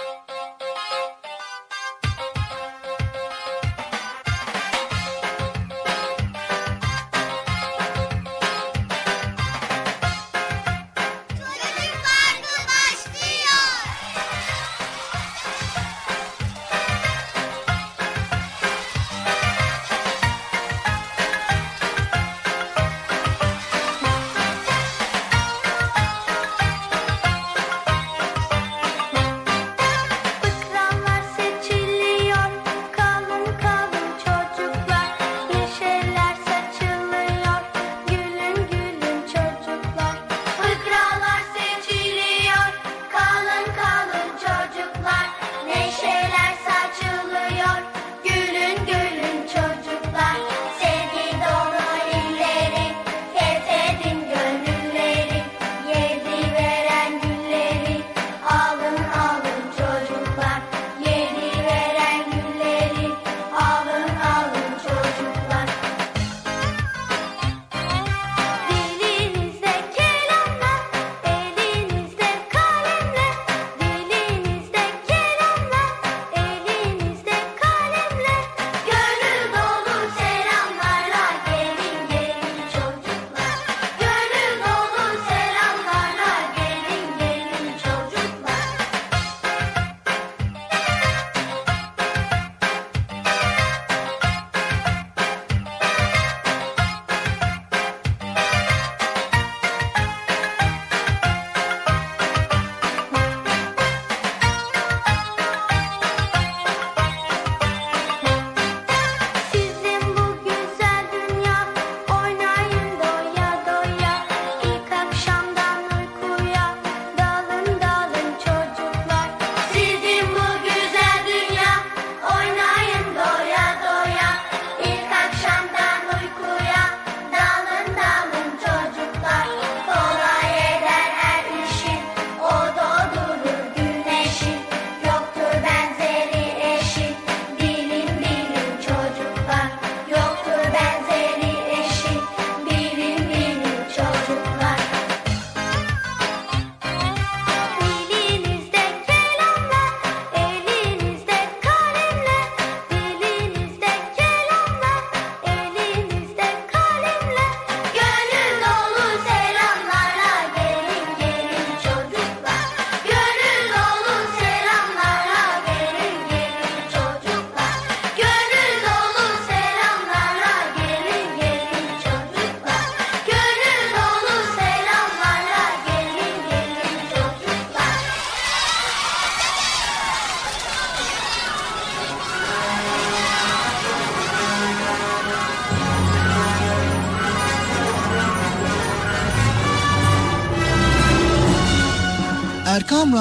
Thank you.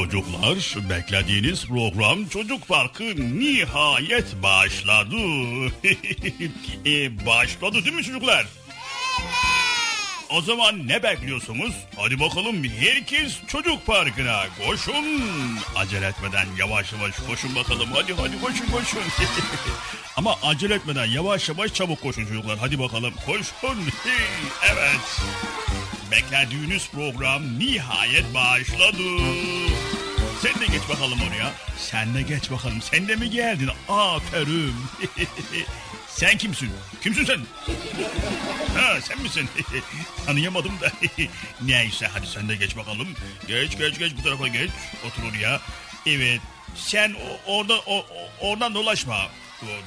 Çocuklar beklediğiniz program Çocuk Parkı nihayet başladı. e, başladı değil mi çocuklar? O zaman ne bekliyorsunuz? Hadi bakalım herkes çocuk parkına koşun. Acele etmeden yavaş yavaş koşun bakalım. Hadi hadi koşun koşun. Ama acele etmeden yavaş yavaş çabuk koşun çocuklar. Hadi bakalım koşun. evet. Beklediğiniz program nihayet başladı. Sen de geç bakalım oraya. Sen de geç bakalım. Sen de mi geldin? Aferin. sen kimsin? Kimsin sen? Ha sen misin? Tanıyamadım da. Neyse hadi sen de geç bakalım. Geç geç geç bu tarafa geç. Otur oraya. Evet. Sen o, orada o, oradan dolaşma.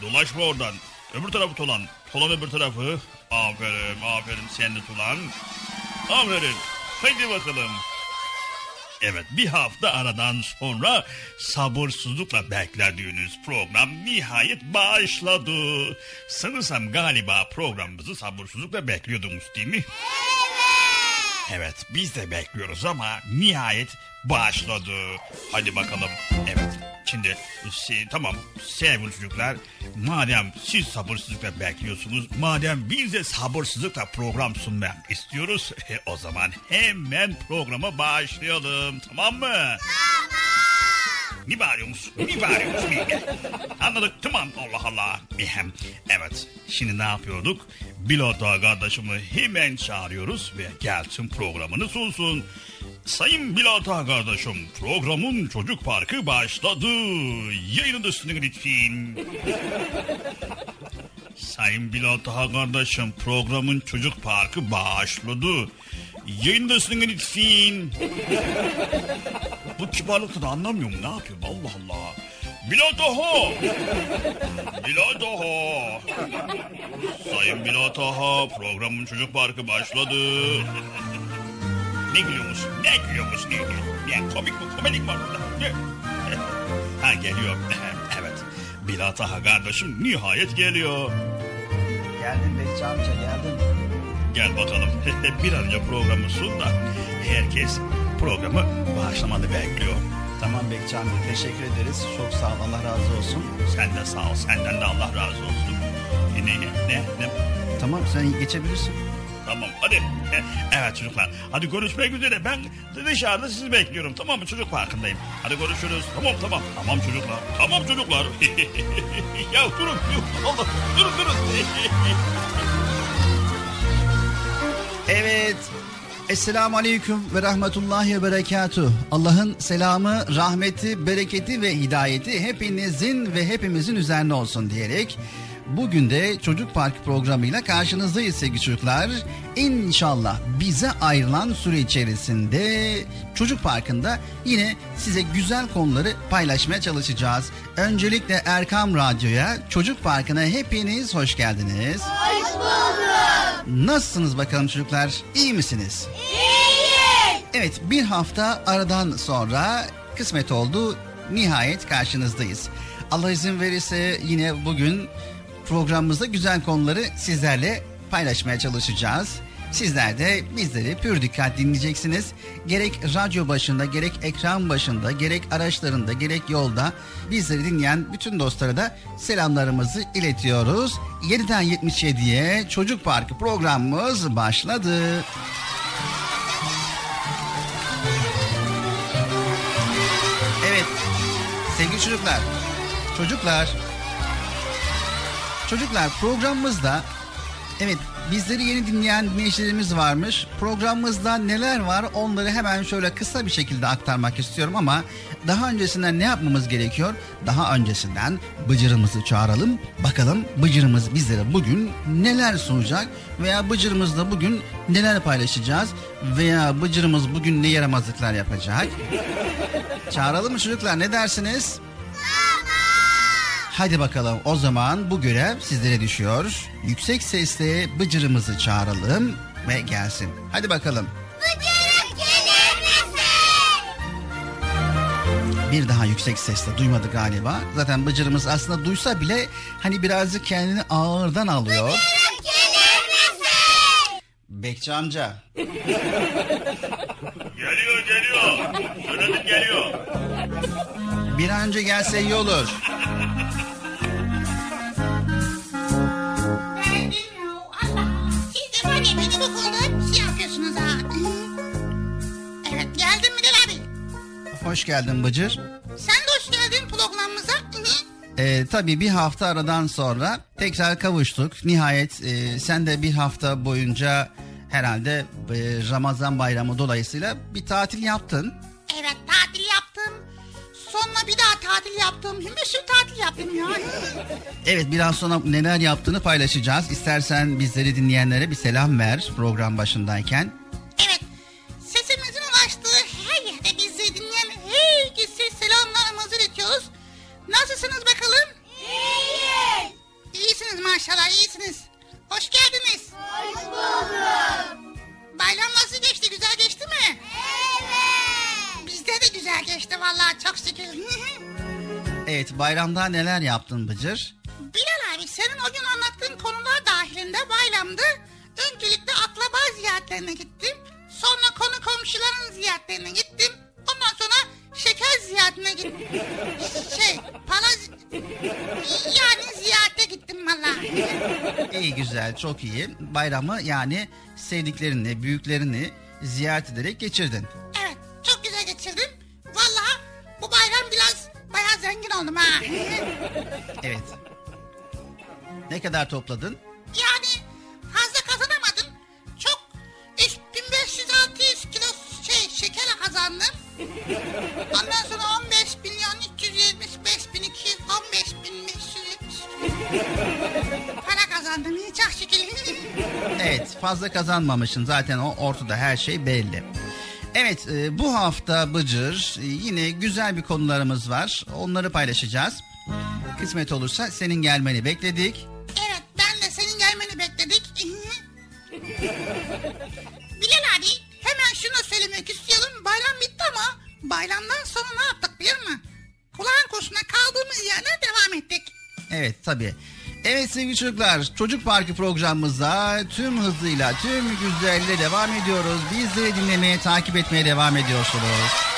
Dolaşma oradan. Öbür tarafı Tolan. Tolan öbür tarafı. Aferin aferin sen de Tolan. Aferin. Haydi bakalım. Evet bir hafta aradan sonra sabırsızlıkla beklediğiniz program nihayet başladı. Sanırsam galiba programımızı sabırsızlıkla bekliyordunuz değil mi? Evet biz de bekliyoruz ama nihayet başladı. Hadi bakalım. Evet şimdi si, tamam sevgili çocuklar madem siz sabırsızlıkla bekliyorsunuz madem biz de sabırsızlıkla program sunmak istiyoruz e, o zaman hemen programa başlayalım tamam mı? Tamam. Ne bağırıyorsunuz? Ne bağırıyorsunuz? Anladık tamam Allah Allah. Evet şimdi ne yapıyorduk? Bilota kardeşimi hemen çağırıyoruz ve gelsin programını sunsun. Sayın Bilata kardeşim programın çocuk parkı başladı. Yayınındasın lütfen. Sayın Bilata kardeşim programın çocuk parkı başladı. Yayındasın lütfen. Bu kibarlıkta anlamıyorum ne yapıyor Allah Allah. Bilataha. Bilataha. Sayın Bilataha programın çocuk parkı başladı. Ne gülüyormuş? Ne gülüyormuş? Ne gülüyormuş? Ne komik mi? Komedik var burada? Ne? Ha geliyor. evet. Bilataha kardeşim nihayet geliyor. Geldim Bekçi amca geldim. Gel bakalım. Bir an önce programı sun da herkes programı başlamanı bekliyor. Tamam Bekçi amca teşekkür ederiz. Çok sağ ol Allah razı olsun. Sen de sağ ol. Senden de Allah razı olsun. E, ne, ne, ne, ne? Tamam sen geçebilirsin. Tamam hadi. Evet çocuklar. Hadi görüşmek üzere. Ben dışarıda sizi bekliyorum. Tamam mı? Çocuk parkındayım. Hadi görüşürüz. Tamam tamam. Tamam çocuklar. Tamam çocuklar. ya durun. Allah. Durun durun. Evet. Esselamu Aleyküm ve Rahmetullahi ve Berekatuh. Allah'ın selamı, rahmeti, bereketi ve hidayeti hepinizin ve hepimizin üzerine olsun diyerek bugün de Çocuk Park programıyla karşınızdayız sevgili çocuklar. İnşallah bize ayrılan süre içerisinde Çocuk Parkı'nda yine size güzel konuları paylaşmaya çalışacağız. Öncelikle Erkam Radyo'ya, Çocuk Parkı'na hepiniz hoş geldiniz. Hoş bulduk. Nasılsınız bakalım çocuklar? İyi misiniz? İyiyiz. Evet bir hafta aradan sonra kısmet oldu. Nihayet karşınızdayız. Allah izin verirse yine bugün programımızda güzel konuları sizlerle paylaşmaya çalışacağız. Sizler de bizleri pür dikkat dinleyeceksiniz. Gerek radyo başında, gerek ekran başında, gerek araçlarında, gerek yolda bizleri dinleyen bütün dostlara da selamlarımızı iletiyoruz. 7'den 77'ye Çocuk Parkı programımız başladı. Evet, sevgili çocuklar, çocuklar, çocuklar programımızda evet bizleri yeni dinleyen dinleyicilerimiz varmış. Programımızda neler var onları hemen şöyle kısa bir şekilde aktarmak istiyorum ama daha öncesinden ne yapmamız gerekiyor? Daha öncesinden Bıcır'ımızı çağıralım. Bakalım Bıcır'ımız bizlere bugün neler sunacak veya Bıcır'ımızla bugün neler paylaşacağız veya Bıcır'ımız bugün ne yaramazlıklar yapacak? Çağıralım mı çocuklar ne dersiniz? Hadi bakalım o zaman bu görev sizlere düşüyor. Yüksek sesle Bıcır'ımızı çağıralım ve gelsin. Hadi bakalım. Bıcırık gelir misin? Bir daha yüksek sesle duymadı galiba. Zaten Bıcır'ımız aslında duysa bile hani birazcık kendini ağırdan alıyor. Bıcırık gelir misin? Bekçi amca. geliyor geliyor. Söyledim geliyor. Bir an önce gelse iyi olur. Siz de var ya beni bu konuda hep şey yapıyorsunuz ha. Evet geldim Bilal abi. Hoş geldin Bıcır. Sen de hoş geldin programımıza. Ee, tabii bir hafta aradan sonra tekrar kavuştuk. Nihayet e, sen de bir hafta boyunca herhalde e, Ramazan bayramı dolayısıyla bir tatil yaptın. Evet tatil yaptım. Sonra bir daha tatil yaptım. Bir sürü tatil yaptım ya. Evet biraz sonra neler yaptığını paylaşacağız. İstersen bizleri dinleyenlere bir selam ver program başındayken. Evet. Sesimizin ulaştığı her yerde bizi dinleyen herkese selamlarımızı iletiyoruz. Nasılsınız bakalım? İyiyiz. İyisiniz maşallah iyisiniz. Hoş geldiniz. Hoş bulduk. Bayram nasıl geçti? Güzel geçti mi? Evet. Biz güzel geçti vallahi çok şükür. Evet bayramda neler yaptın Bıcır? Bilal abi senin o gün anlattığın konular dahilinde bayramda öncelikle akraba ziyaretlerine gittim. Sonra konu komşuların ziyaretlerine gittim. Ondan sonra şeker ziyaretine gittim. Şey para yani ziyarete gittim valla. İyi güzel çok iyi. Bayramı yani sevdiklerini, büyüklerini ziyaret ederek geçirdin. Bu bayram biraz bayağı zengin oldum ha. Evet. Ne kadar topladın? Yani fazla kazanamadım. Çok 3500-600 kilo şey şeker kazandım. Ondan sonra 15 milyon 375 bin 200 15 bin 570 para kazandım. İyi çok şükür. Evet fazla kazanmamışsın zaten o ortada her şey belli. Evet e, bu hafta Bıcır e, yine güzel bir konularımız var. Onları paylaşacağız. Kısmet olursa senin gelmeni bekledik. Evet ben de senin gelmeni bekledik. Bilal abi hemen şunu söylemek istiyorum. Bayram bitti ama bayramdan sonra ne yaptık biliyor musun? Kulağın kursuna kaldığımız yerden devam ettik. Evet tabii. Evet sevgili çocuklar Çocuk Parkı programımızda tüm hızıyla tüm güzelliğiyle devam ediyoruz. Bizleri dinlemeye takip etmeye devam ediyorsunuz.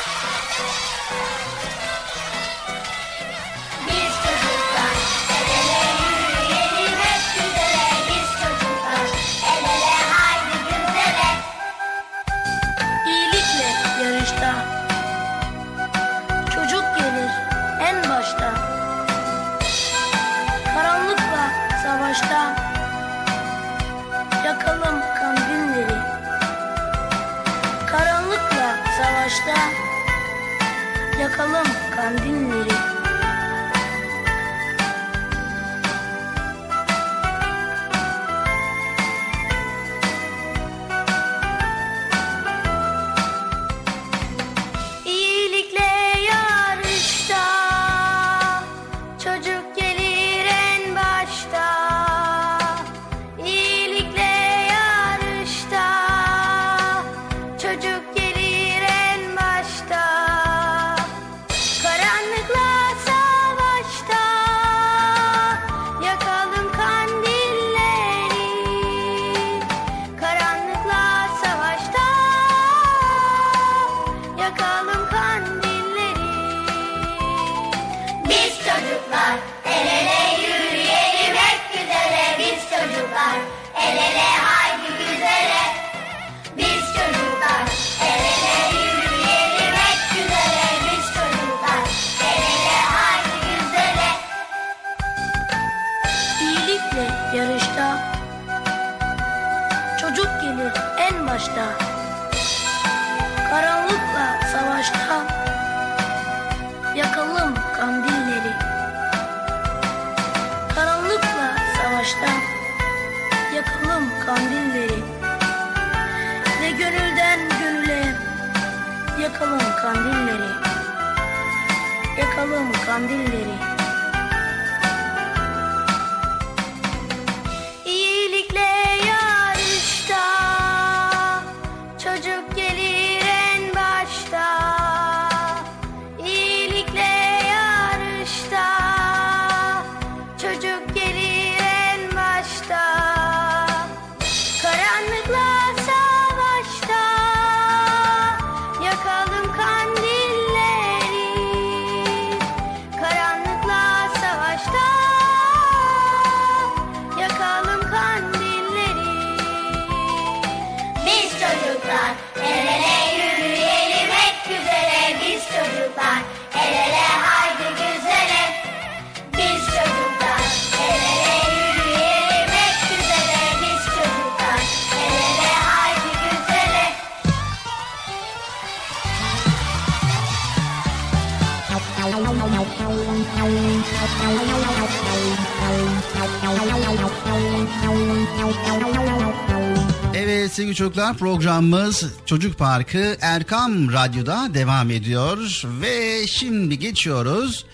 Çocuklar programımız Çocuk Parkı Erkam Radyo'da devam ediyor. Ve şimdi geçiyoruz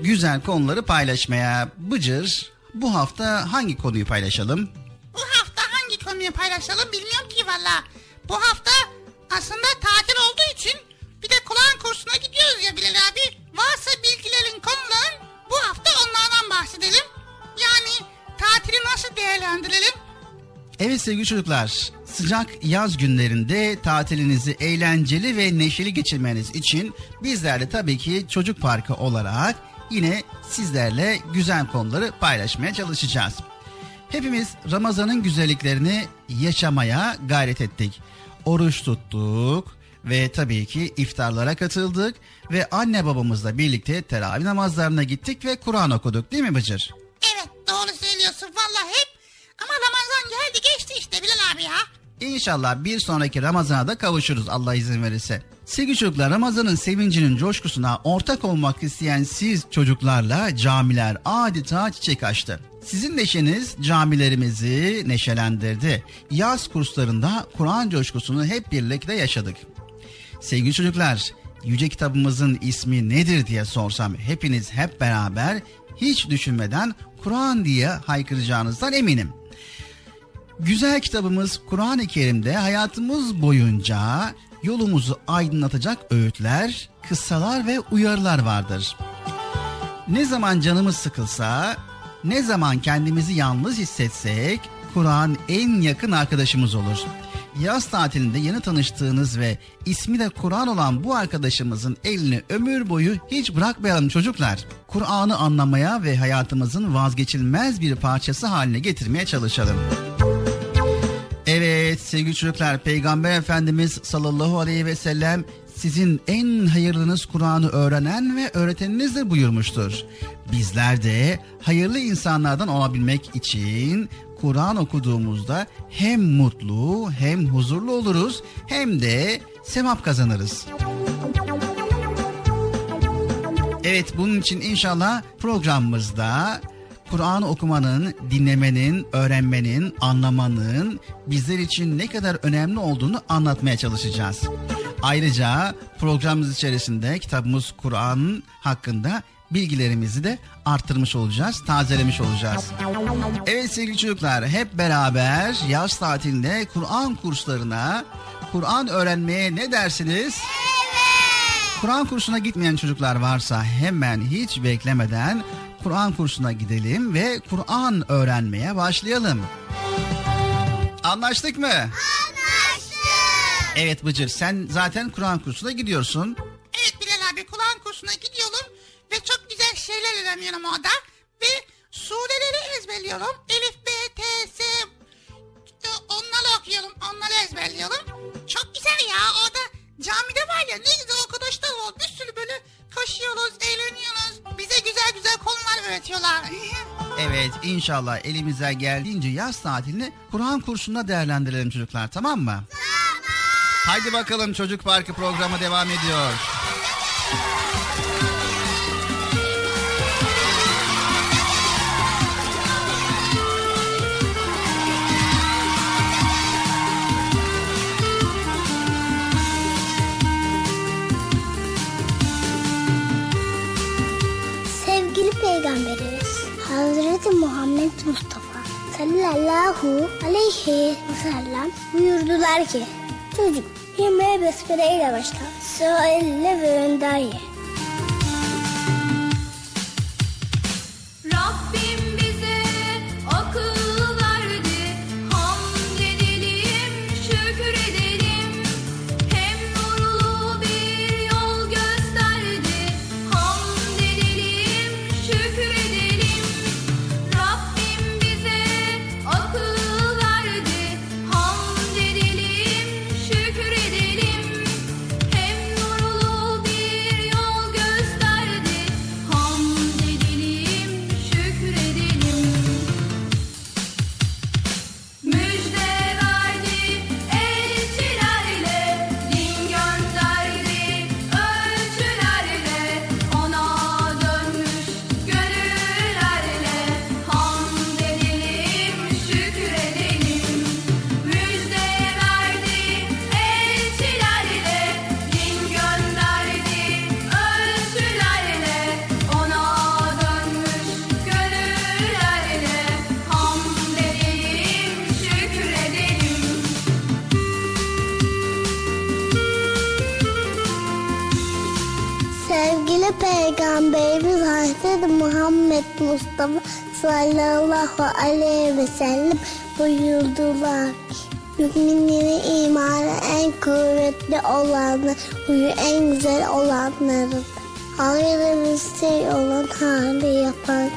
güzel konuları paylaşmaya. Bıcır bu hafta hangi konuyu paylaşalım? Bu hafta hangi konuyu paylaşalım bilmiyorum ki valla. Bu hafta aslında tatil olduğu için bir de kulağın kursuna gidiyoruz ya Bilal abi. Varsa bilgilerin konuların bu hafta onlardan bahsedelim. Yani tatili nasıl değerlendirelim? Evet sevgili çocuklar, sıcak yaz günlerinde tatilinizi eğlenceli ve neşeli geçirmeniz için bizler de tabii ki Çocuk Parkı olarak yine sizlerle güzel konuları paylaşmaya çalışacağız. Hepimiz Ramazan'ın güzelliklerini yaşamaya gayret ettik. Oruç tuttuk ve tabii ki iftarlara katıldık ve anne babamızla birlikte teravih namazlarına gittik ve Kur'an okuduk değil mi Bıcır? Evet doğru söylüyorsun vallahi hep. Ama Ramazan geldi geçti işte Bilal abi ya. İnşallah bir sonraki Ramazan'a da kavuşuruz Allah izin verirse. Sevgili çocuklar Ramazan'ın sevincinin coşkusuna ortak olmak isteyen siz çocuklarla camiler adeta çiçek açtı. Sizin neşeniz camilerimizi neşelendirdi. Yaz kurslarında Kur'an coşkusunu hep birlikte yaşadık. Sevgili çocuklar, yüce kitabımızın ismi nedir diye sorsam hepiniz hep beraber hiç düşünmeden Kur'an diye haykıracağınızdan eminim. Güzel kitabımız Kur'an-ı Kerim'de hayatımız boyunca yolumuzu aydınlatacak öğütler, kıssalar ve uyarılar vardır. Ne zaman canımız sıkılsa, ne zaman kendimizi yalnız hissetsek Kur'an en yakın arkadaşımız olur. Yaz tatilinde yeni tanıştığınız ve ismi de Kur'an olan bu arkadaşımızın elini ömür boyu hiç bırakmayalım çocuklar. Kur'an'ı anlamaya ve hayatımızın vazgeçilmez bir parçası haline getirmeye çalışalım. Evet sevgili çocuklar Peygamber Efendimiz sallallahu aleyhi ve sellem sizin en hayırlınız Kur'an'ı öğrenen ve öğreteninizdir buyurmuştur. Bizler de hayırlı insanlardan olabilmek için Kur'an okuduğumuzda hem mutlu hem huzurlu oluruz hem de sevap kazanırız. Evet bunun için inşallah programımızda Kur'an okumanın, dinlemenin, öğrenmenin, anlamanın bizler için ne kadar önemli olduğunu anlatmaya çalışacağız. Ayrıca programımız içerisinde kitabımız Kur'an hakkında bilgilerimizi de arttırmış olacağız, tazelemiş olacağız. Evet sevgili çocuklar hep beraber yaz tatilinde Kur'an kurslarına, Kur'an öğrenmeye ne dersiniz? Kur'an kursuna gitmeyen çocuklar varsa hemen hiç beklemeden Kur'an kursuna gidelim ve Kur'an öğrenmeye başlayalım. Anlaştık mı? Anlaştık. Evet Bıcır sen zaten Kur'an kursuna gidiyorsun. Evet Bilal abi Kur'an kursuna gidiyorum ve çok güzel şeyler öğreniyorum orada. Ve sureleri ezberliyorum. Elif, B, T, S onları okuyorum, onları ezberliyorum. Çok güzel ya orada camide var ya ne güzel arkadaşlar var. Bir sürü böyle koşuyoruz, eğleniyoruz. Bize güzel güzel konular öğretiyorlar. Evet inşallah elimize geldiğince yaz tatilini Kur'an kursunda değerlendirelim çocuklar tamam mı? Tamam. Haydi bakalım Çocuk Parkı programı devam ediyor. Peygamberimiz Hazreti Muhammed Mustafa sallallahu aleyhi ve sellem buyurdular ki Çocuk yemeğe besmele ile başla. Elle ve önden ye. Rabbim sallallahu aleyhi ve sellem buyurdular Müminlerin imanı en kuvvetli olanı, huyu en güzel olanlarıdır. Hayırlı bir şey olan hali yapar.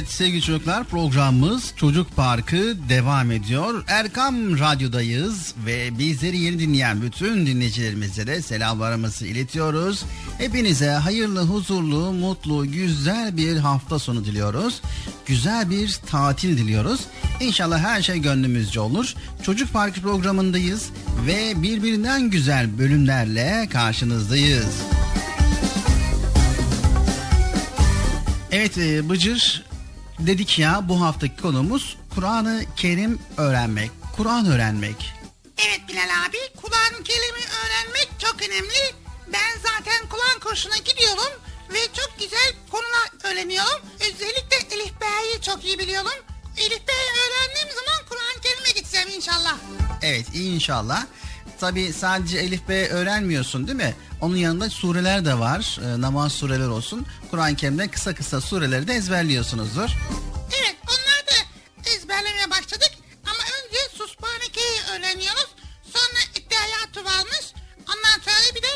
Evet sevgili çocuklar programımız Çocuk Parkı devam ediyor. Erkam Radyo'dayız ve bizleri yeni dinleyen bütün dinleyicilerimize de selamlarımızı iletiyoruz. Hepinize hayırlı, huzurlu, mutlu, güzel bir hafta sonu diliyoruz. Güzel bir tatil diliyoruz. İnşallah her şey gönlümüzce olur. Çocuk Parkı programındayız ve birbirinden güzel bölümlerle karşınızdayız. Evet e, Bıcır dedik ya bu haftaki konumuz Kur'an-ı Kerim öğrenmek. Kur'an öğrenmek. Evet Bilal abi Kur'an-ı Kerim'i öğrenmek çok önemli. Ben zaten Kur'an kursuna gidiyorum ve çok güzel konular öğreniyorum. Özellikle Elif B'yi çok iyi biliyorum. Elif B'yi öğrendiğim zaman Kur'an-ı Kerim'e gideceğim inşallah. Evet inşallah. Tabi sadece Elif B öğrenmiyorsun değil mi? Onun yanında sureler de var. E, namaz sureler olsun. Kur'an-ı Kerim'de kısa kısa sureleri de ezberliyorsunuzdur. Evet onlar da ezberlemeye başladık. Ama önce Susbaneke'yi öğreniyoruz. Sonra İddiyatı varmış. Ondan sonra bir de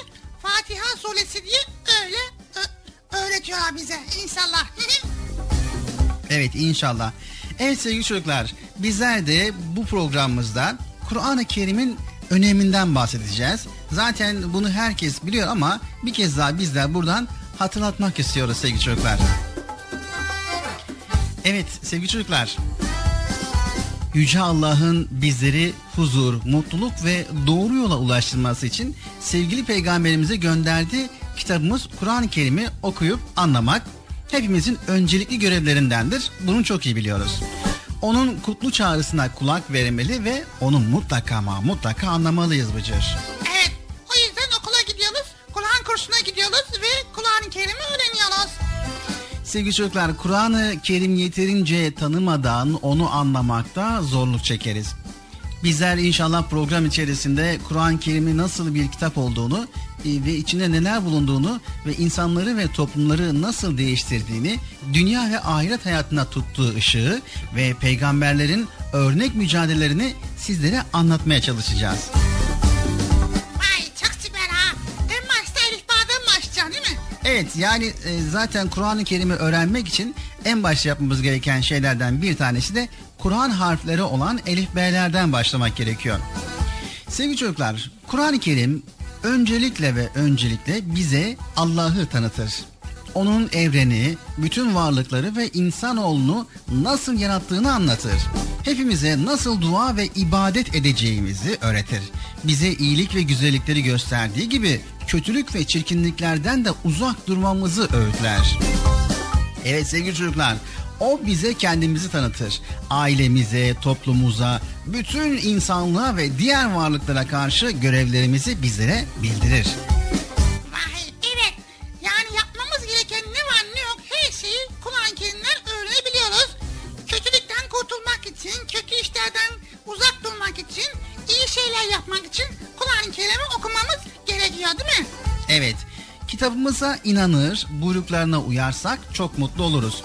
Fatiha suresi diye öyle öğretiyorlar bize inşallah. Evet inşallah. Evet sevgili çocuklar bizler de bu programımızda Kur'an-ı Kerim'in öneminden bahsedeceğiz. Zaten bunu herkes biliyor ama bir kez daha bizler buradan hatırlatmak istiyoruz sevgili çocuklar. Evet sevgili çocuklar. Yüce Allah'ın bizleri huzur, mutluluk ve doğru yola ulaştırması için sevgili peygamberimize gönderdiği kitabımız Kur'an-ı Kerim'i okuyup anlamak hepimizin öncelikli görevlerindendir. Bunu çok iyi biliyoruz. Onun kutlu çağrısına kulak vermeli ve onu mutlaka ama mutlaka anlamalıyız Bıcır. evet o yüzden okula gidiyoruz. Kur'an kursuna gidiyoruz ve Kur'an-ı Kerim'i öğreniyoruz. Sevgili çocuklar Kur'an-ı Kerim yeterince tanımadan onu anlamakta zorluk çekeriz. Bizler inşallah program içerisinde Kur'an-ı Kerim'in nasıl bir kitap olduğunu e, ve içinde neler bulunduğunu ve insanları ve toplumları nasıl değiştirdiğini, dünya ve ahiret hayatına tuttuğu ışığı ve peygamberlerin örnek mücadelelerini sizlere anlatmaya çalışacağız. Evet yani e, zaten Kur'an-ı Kerim'i öğrenmek için en başta yapmamız gereken şeylerden bir tanesi de Kur'an harfleri olan elif B'lerden başlamak gerekiyor. Sevgili çocuklar, Kur'an-ı Kerim öncelikle ve öncelikle bize Allah'ı tanıtır. Onun evreni, bütün varlıkları ve insanoğlunu nasıl yarattığını anlatır. Hepimize nasıl dua ve ibadet edeceğimizi öğretir. Bize iyilik ve güzellikleri gösterdiği gibi kötülük ve çirkinliklerden de uzak durmamızı öğütler. Evet sevgili çocuklar, O bize kendimizi tanıtır. Ailemize, toplumumuza, bütün insanlığa ve diğer varlıklara karşı görevlerimizi bizlere bildirir. Vay evet. Yani yapmamız gereken ne var ne yok her şeyi Kur'an-ı Kerim'den öğrenebiliyoruz. Kötülükten kurtulmak için, kötü işlerden uzak durmak için, iyi şeyler yapmak için Kur'an-ı Kerim'i okumamız gerekiyor değil mi? Evet, kitabımıza inanır, buyruklarına uyarsak çok mutlu oluruz.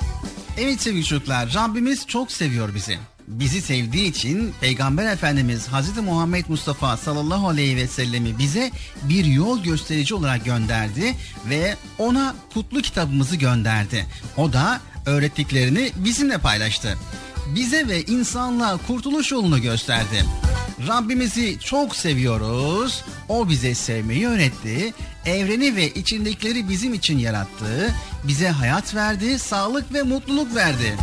Evet sevgili çocuklar, Rabbimiz çok seviyor bizi. Bizi sevdiği için Peygamber Efendimiz Hz. Muhammed Mustafa sallallahu aleyhi ve sellemi bize bir yol gösterici olarak gönderdi ve ona kutlu kitabımızı gönderdi. O da öğrettiklerini bizimle paylaştı. Bize ve insanlığa kurtuluş yolunu gösterdi. Rabbimizi çok seviyoruz. O bize sevmeyi öğretti. Evreni ve içindekileri bizim için yarattı. Bize hayat verdi, sağlık ve mutluluk verdi.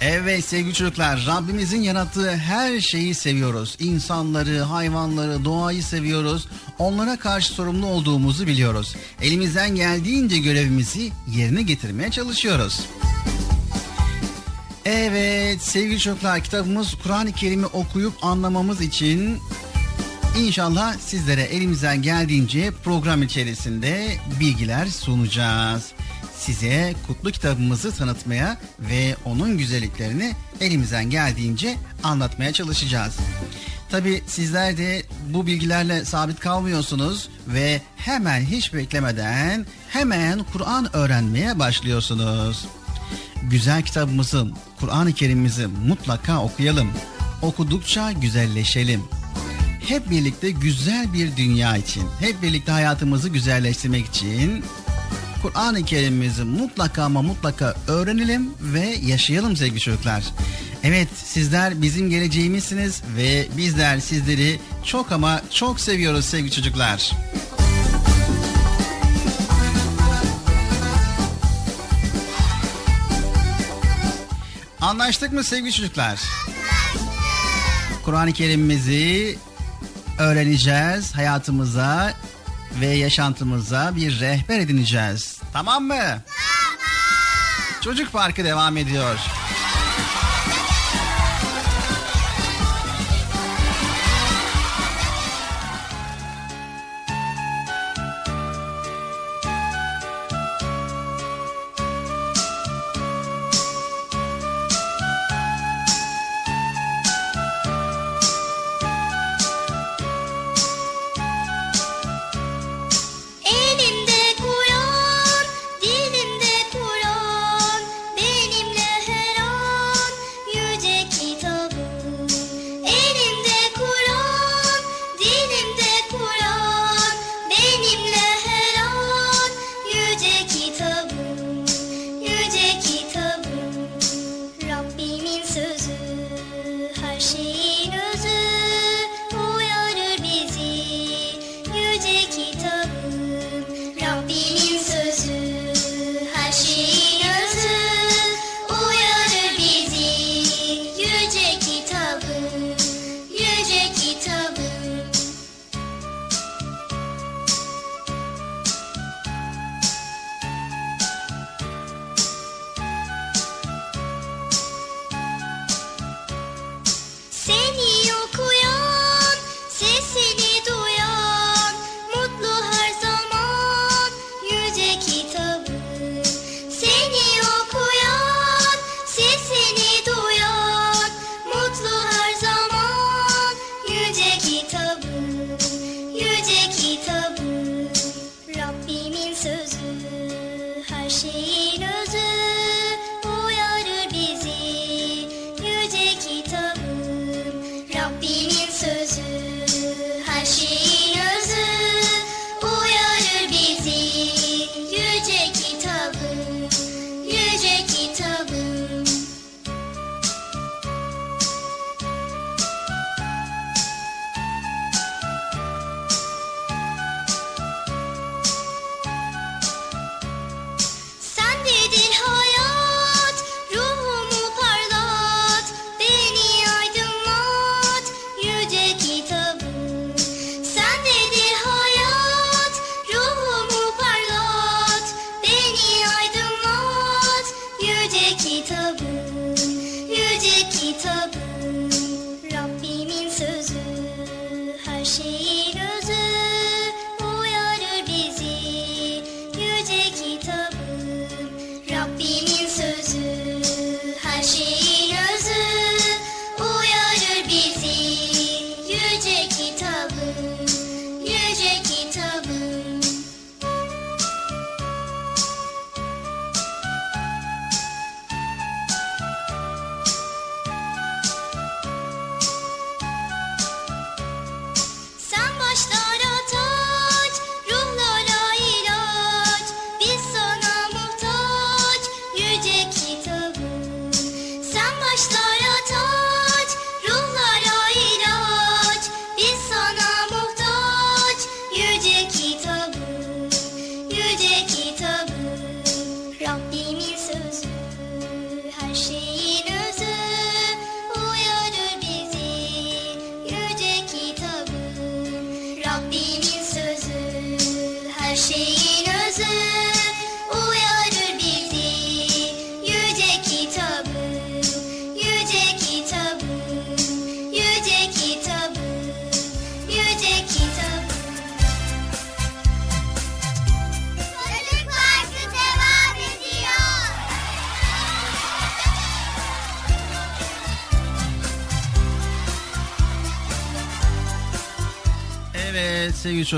Evet sevgili çocuklar Rabbimizin yarattığı her şeyi seviyoruz. İnsanları, hayvanları, doğayı seviyoruz. Onlara karşı sorumlu olduğumuzu biliyoruz. Elimizden geldiğince görevimizi yerine getirmeye çalışıyoruz. Evet sevgili çocuklar kitabımız Kur'an-ı Kerim'i okuyup anlamamız için inşallah sizlere elimizden geldiğince program içerisinde bilgiler sunacağız. Size kutlu kitabımızı tanıtmaya ve onun güzelliklerini elimizden geldiğince anlatmaya çalışacağız. Tabi sizler de bu bilgilerle sabit kalmıyorsunuz ve hemen hiç beklemeden hemen Kur'an öğrenmeye başlıyorsunuz güzel kitabımızı, Kur'an-ı Kerim'imizi mutlaka okuyalım. Okudukça güzelleşelim. Hep birlikte güzel bir dünya için, hep birlikte hayatımızı güzelleştirmek için Kur'an-ı Kerim'imizi mutlaka ama mutlaka öğrenelim ve yaşayalım sevgili çocuklar. Evet sizler bizim geleceğimizsiniz ve bizler sizleri çok ama çok seviyoruz sevgili çocuklar. Anlaştık mı sevgili çocuklar? Kur'an-ı Kerim'imizi öğreneceğiz, hayatımıza ve yaşantımıza bir rehber edineceğiz. Tamam mı? Tamam. Çocuk Parkı devam ediyor.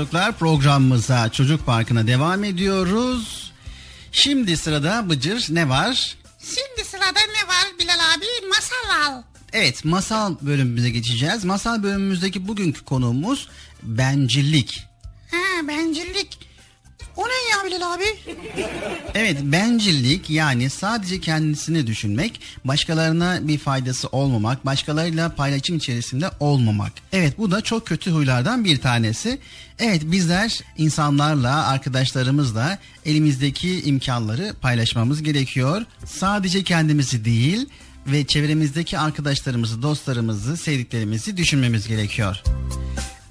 Çocuklar programımıza Çocuk Parkı'na devam ediyoruz. Şimdi sırada Bıcır ne var? Şimdi sırada ne var Bilal abi? Masal al. Evet masal bölümümüze geçeceğiz. Masal bölümümüzdeki bugünkü konuğumuz bencillik. Evet bencillik yani sadece kendisini düşünmek, başkalarına bir faydası olmamak, başkalarıyla paylaşım içerisinde olmamak. Evet bu da çok kötü huylardan bir tanesi. Evet bizler insanlarla, arkadaşlarımızla elimizdeki imkanları paylaşmamız gerekiyor. Sadece kendimizi değil ve çevremizdeki arkadaşlarımızı, dostlarımızı, sevdiklerimizi düşünmemiz gerekiyor.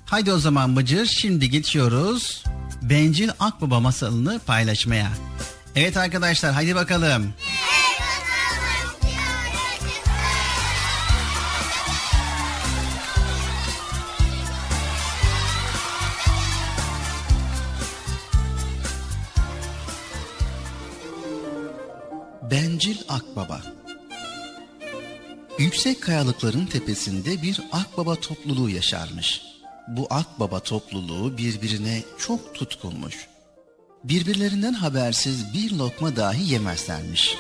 Haydi o zaman Bıcır şimdi geçiyoruz Bencil Akbaba masalını paylaşmaya. Evet arkadaşlar haydi bakalım. Bencil Akbaba Yüksek kayalıkların tepesinde bir akbaba topluluğu yaşarmış. Bu akbaba topluluğu birbirine çok tutkunmuş. Birbirlerinden habersiz bir lokma dahi yemezlermiş.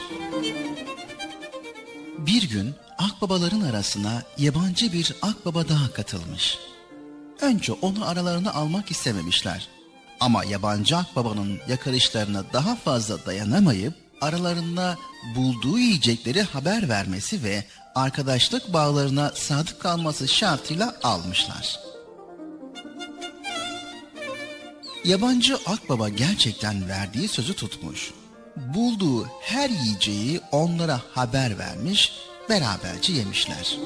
Bir gün akbabaların arasına yabancı bir akbaba daha katılmış. Önce onu aralarına almak istememişler. Ama yabancı akbabanın yakarışlarına daha fazla dayanamayıp aralarında bulduğu yiyecekleri haber vermesi ve arkadaşlık bağlarına sadık kalması şartıyla almışlar. Yabancı akbaba gerçekten verdiği sözü tutmuş. Bulduğu her yiyeceği onlara haber vermiş, beraberce yemişler.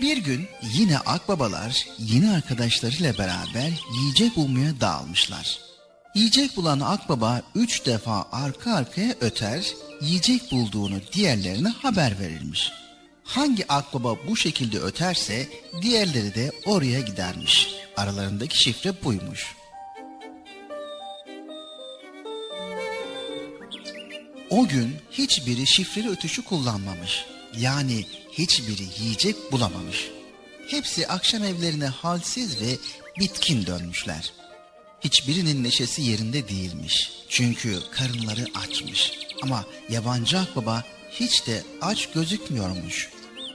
Bir gün yine akbabalar yeni arkadaşlarıyla beraber yiyecek bulmaya dağılmışlar. Yiyecek bulan akbaba üç defa arka arkaya öter, yiyecek bulduğunu diğerlerine haber verilmiş. Hangi akbaba bu şekilde öterse diğerleri de oraya gidermiş. Aralarındaki şifre buymuş. O gün hiçbiri şifreli ötüşü kullanmamış. Yani hiçbiri yiyecek bulamamış. Hepsi akşam evlerine halsiz ve bitkin dönmüşler. Hiçbirinin neşesi yerinde değilmiş. Çünkü karınları açmış. Ama yabancı akbaba hiç de aç gözükmüyormuş.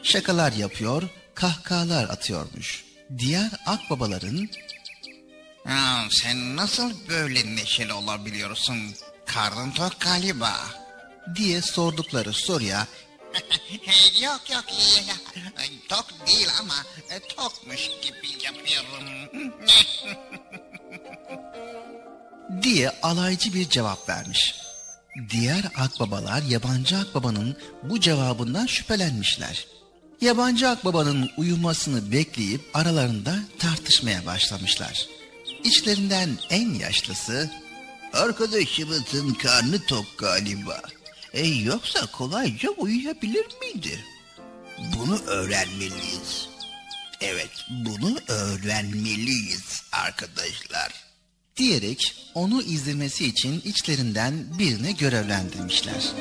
Şakalar yapıyor, kahkahalar atıyormuş. Diğer akbabaların Aa, sen nasıl böyle neşeli olabiliyorsun? Karnın tok galiba. diye sordukları soruya yok yok Tok değil ama e, tokmuş gibi yapıyorum. diye alaycı bir cevap vermiş. Diğer akbabalar yabancı akbabanın bu cevabından şüphelenmişler. Yabancı akbabanın uyumasını bekleyip aralarında tartışmaya başlamışlar. İçlerinden en yaşlısı Arkadaşımızın karnı tok galiba. E, yoksa kolayca uyuyabilir miydi? Bunu öğrenmeliyiz. Evet, bunu öğrenmeliyiz arkadaşlar. diyerek onu izlemesi için içlerinden birine görevlendirmişler.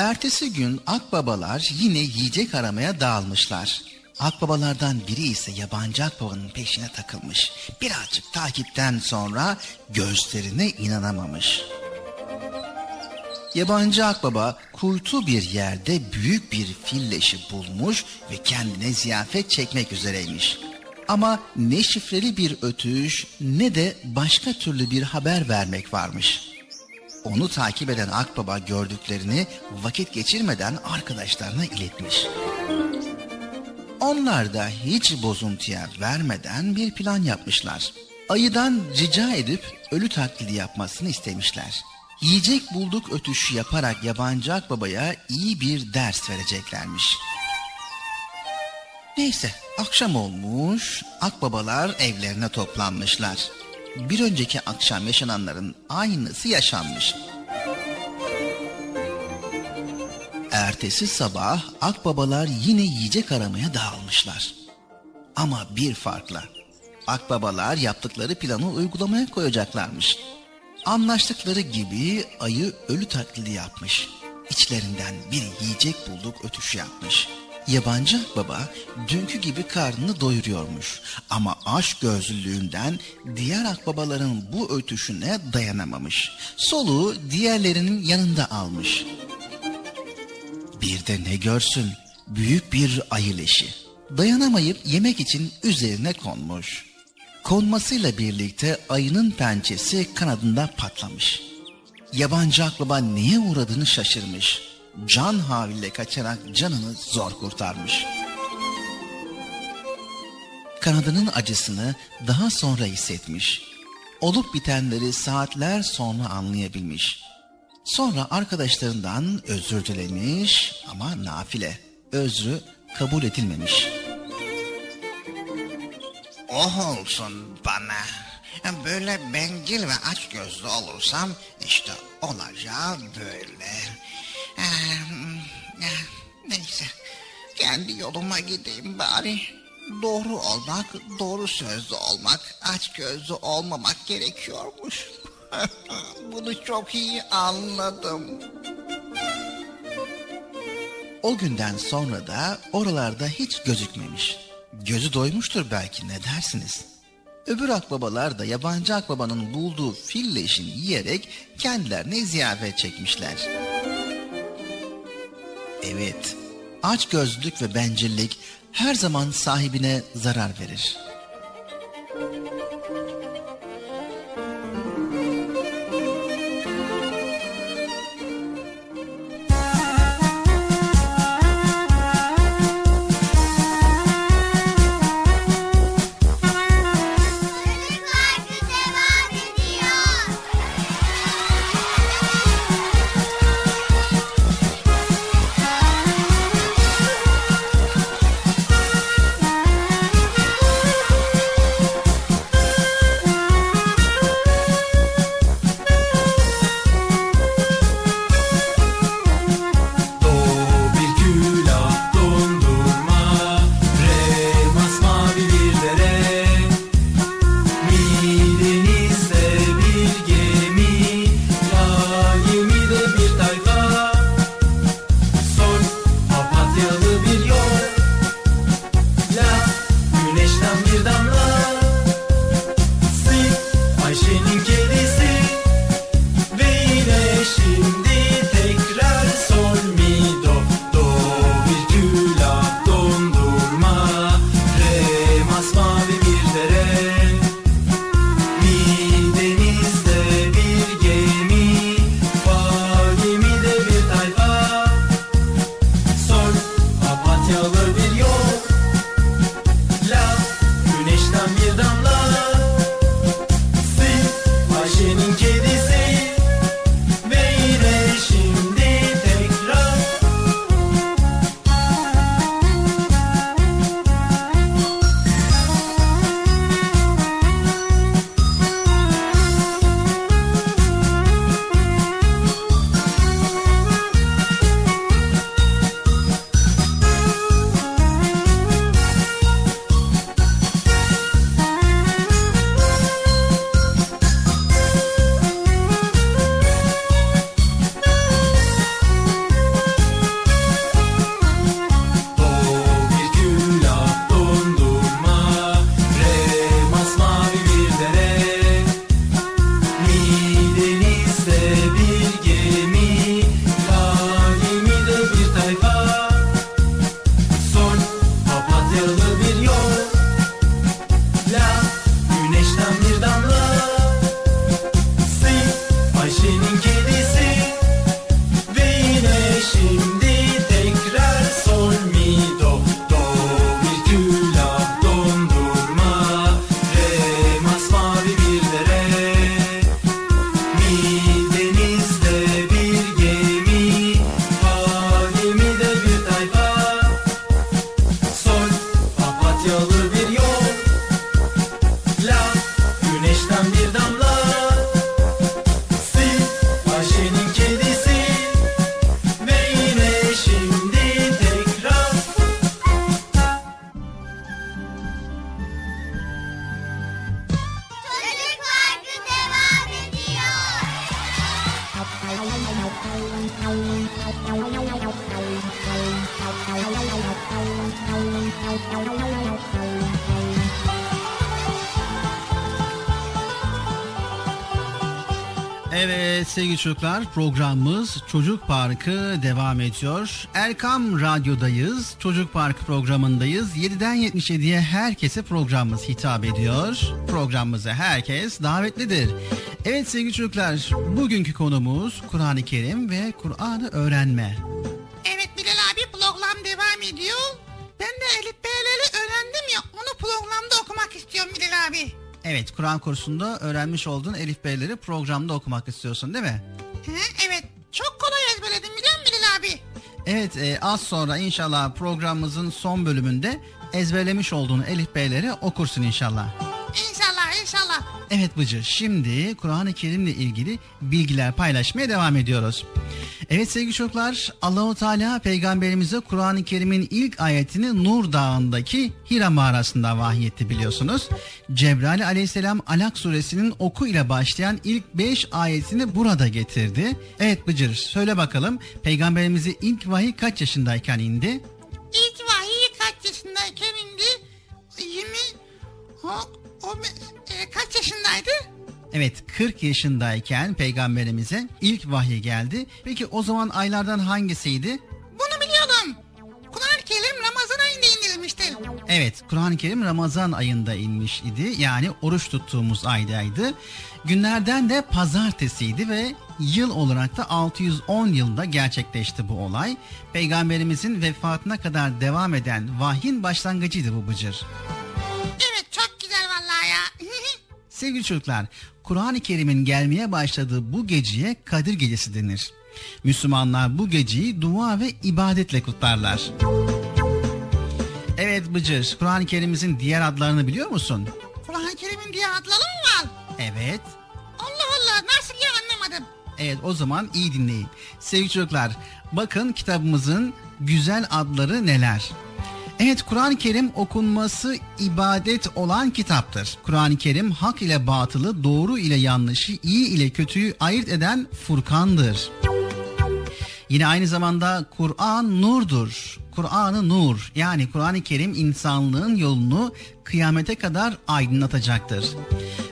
Ertesi gün akbabalar yine yiyecek aramaya dağılmışlar. Akbabalardan biri ise yabancı akbabanın peşine takılmış. Birazcık takipten sonra gözlerine inanamamış. Yabancı akbaba kuytu bir yerde büyük bir fil leşi bulmuş ve kendine ziyafet çekmek üzereymiş. Ama ne şifreli bir ötüş ne de başka türlü bir haber vermek varmış. Onu takip eden akbaba gördüklerini vakit geçirmeden arkadaşlarına iletmiş. Onlar da hiç bozuntuya vermeden bir plan yapmışlar. Ayıdan rica edip ölü taklidi yapmasını istemişler. Yiyecek bulduk ötüşü yaparak yabancı akbabaya iyi bir ders vereceklermiş. Neyse akşam olmuş akbabalar evlerine toplanmışlar. Bir önceki akşam yaşananların aynısı yaşanmış. Ertesi sabah akbabalar yine yiyecek aramaya dağılmışlar. Ama bir farkla. Akbabalar yaptıkları planı uygulamaya koyacaklarmış. Anlaştıkları gibi ayı ölü taklidi yapmış. İçlerinden bir yiyecek bulduk ötüşü yapmış. Yabancı akbaba dünkü gibi karnını doyuruyormuş. Ama aç gözlülüğünden diğer akbabaların bu ötüşüne dayanamamış. Soluğu diğerlerinin yanında almış. Bir de ne görsün büyük bir ayı leşi. Dayanamayıp yemek için üzerine konmuş. Konmasıyla birlikte ayının pençesi kanadında patlamış. Yabancı akbaba neye uğradığını şaşırmış. Can havliyle kaçarak canını zor kurtarmış. Kanadının acısını daha sonra hissetmiş. Olup bitenleri saatler sonra anlayabilmiş. Sonra arkadaşlarından özür dilemiş ama nafile. Özrü kabul edilmemiş. Oh olsun bana. Böyle bencil ve aç gözlü olursam işte olacağı böyle. Ee, Neyse kendi yoluma gideyim bari. Doğru olmak, doğru sözlü olmak, aç gözlü olmamak gerekiyormuş. Bunu çok iyi anladım. O günden sonra da oralarda hiç gözükmemiş. Gözü doymuştur belki ne dersiniz? Öbür akbabalar da yabancı akbabanın bulduğu fil leşini yiyerek kendilerine ziyafet çekmişler. Evet, aç gözlülük ve bencillik her zaman sahibine zarar verir. Çocuklar programımız Çocuk Parkı devam ediyor. Erkam Radyo'dayız. Çocuk Parkı programındayız. 7'den 77'ye herkese programımız hitap ediyor. Programımıza herkes davetlidir. Evet sevgili çocuklar bugünkü konumuz Kur'an-ı Kerim ve Kur'an'ı öğrenme. Evet Kur'an kursunda öğrenmiş olduğun Elif Beyleri programda okumak istiyorsun değil mi? Hı, evet çok kolay ezberledim biliyor musun Bilal abi? Evet e, az sonra inşallah programımızın son bölümünde ezberlemiş olduğun Elif Beyleri okursun inşallah. İnşallah inşallah. Evet Bıcı şimdi Kur'an-ı Kerim'le ilgili bilgiler paylaşmaya devam ediyoruz. Evet sevgili çocuklar Allahu Teala peygamberimize Kur'an-ı Kerim'in ilk ayetini Nur Dağı'ndaki Hira mağarasında vahyetti biliyorsunuz. Cebrail aleyhisselam Alak suresinin oku ile başlayan ilk 5 ayetini burada getirdi. Evet Bıcır söyle bakalım peygamberimize ilk vahiy kaç yaşındayken indi? İlk vahiy kaç yaşındayken indi? 20 o, o e, kaç yaşındaydı? Evet 40 yaşındayken peygamberimize ilk vahiy geldi. Peki o zaman aylardan hangisiydi? Bunu biliyordum. Kur'an-ı Kerim Ramazan ayında indirilmiştir. Evet Kur'an-ı Kerim Ramazan ayında inmiş idi. Yani oruç tuttuğumuz aydaydı. Günlerden de pazartesiydi ve yıl olarak da 610 yılında gerçekleşti bu olay. Peygamberimizin vefatına kadar devam eden vahyin başlangıcıydı bu bıcır. Evet çok güzel vallahi ya. Sevgili çocuklar, Kur'an-ı Kerim'in gelmeye başladığı bu geceye Kadir Gecesi denir. Müslümanlar bu geceyi dua ve ibadetle kutlarlar. Evet Bıcır, Kur'an-ı Kerim'imizin diğer adlarını biliyor musun? Kur'an-ı Kerim'in diye adları mı var? Evet. Allah Allah nasıl ya anlamadım. Evet o zaman iyi dinleyin. Sevgili çocuklar bakın kitabımızın güzel adları neler? Evet Kur'an-ı Kerim okunması ibadet olan kitaptır. Kur'an-ı Kerim hak ile batılı, doğru ile yanlışı, iyi ile kötüyü ayırt eden Furkan'dır. Yine aynı zamanda Kur'an nurdur. Kur'an-ı nur yani Kur'an-ı Kerim insanlığın yolunu kıyamete kadar aydınlatacaktır.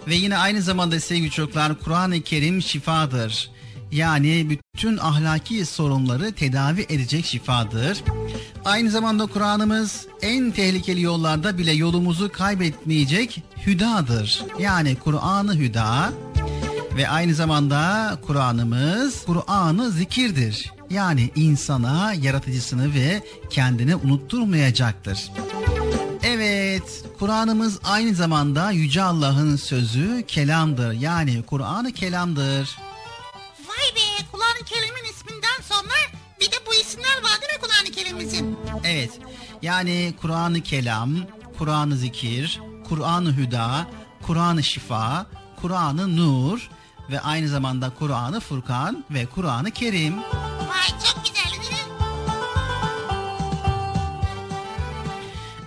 Ve yine aynı zamanda sevgili çocuklar Kur'an-ı Kerim şifadır. Yani bütün ahlaki sorunları tedavi edecek şifadır. Aynı zamanda Kur'an'ımız en tehlikeli yollarda bile yolumuzu kaybetmeyecek hüdadır. Yani Kur'an-ı hüda ve aynı zamanda Kur'an'ımız Kur'an'ı zikirdir. Yani insana yaratıcısını ve kendini unutturmayacaktır. Evet, Kur'an'ımız aynı zamanda Yüce Allah'ın sözü kelamdır. Yani Kur'an-ı kelamdır. Be Kur'an-ı Kerim'in isminden sonra bir de bu isimler var değil mi Kur'an-ı Kerim'imizin? Evet, yani Kur'an-ı kelam, Kur'an-ı zikir, Kur'an-ı hüda, Kur'an-ı şifa, Kur'an-ı nur ve aynı zamanda Kur'an-ı Furkan ve Kur'an-ı Kerim. Vay çok güzel değil mi?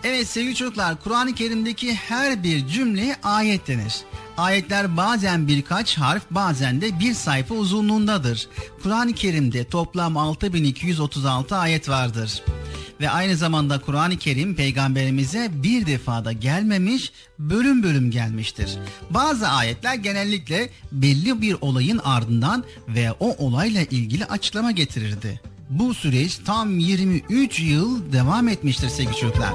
Evet sevgili çocuklar Kur'an-ı Kerim'deki her bir cümleye ayet denir. Ayetler bazen birkaç harf bazen de bir sayfa uzunluğundadır. Kur'an-ı Kerim'de toplam 6236 ayet vardır. Ve aynı zamanda Kur'an-ı Kerim peygamberimize bir defada gelmemiş, bölüm bölüm gelmiştir. Bazı ayetler genellikle belli bir olayın ardından ve o olayla ilgili açıklama getirirdi. Bu süreç tam 23 yıl devam etmiştir sevgili çocuklar.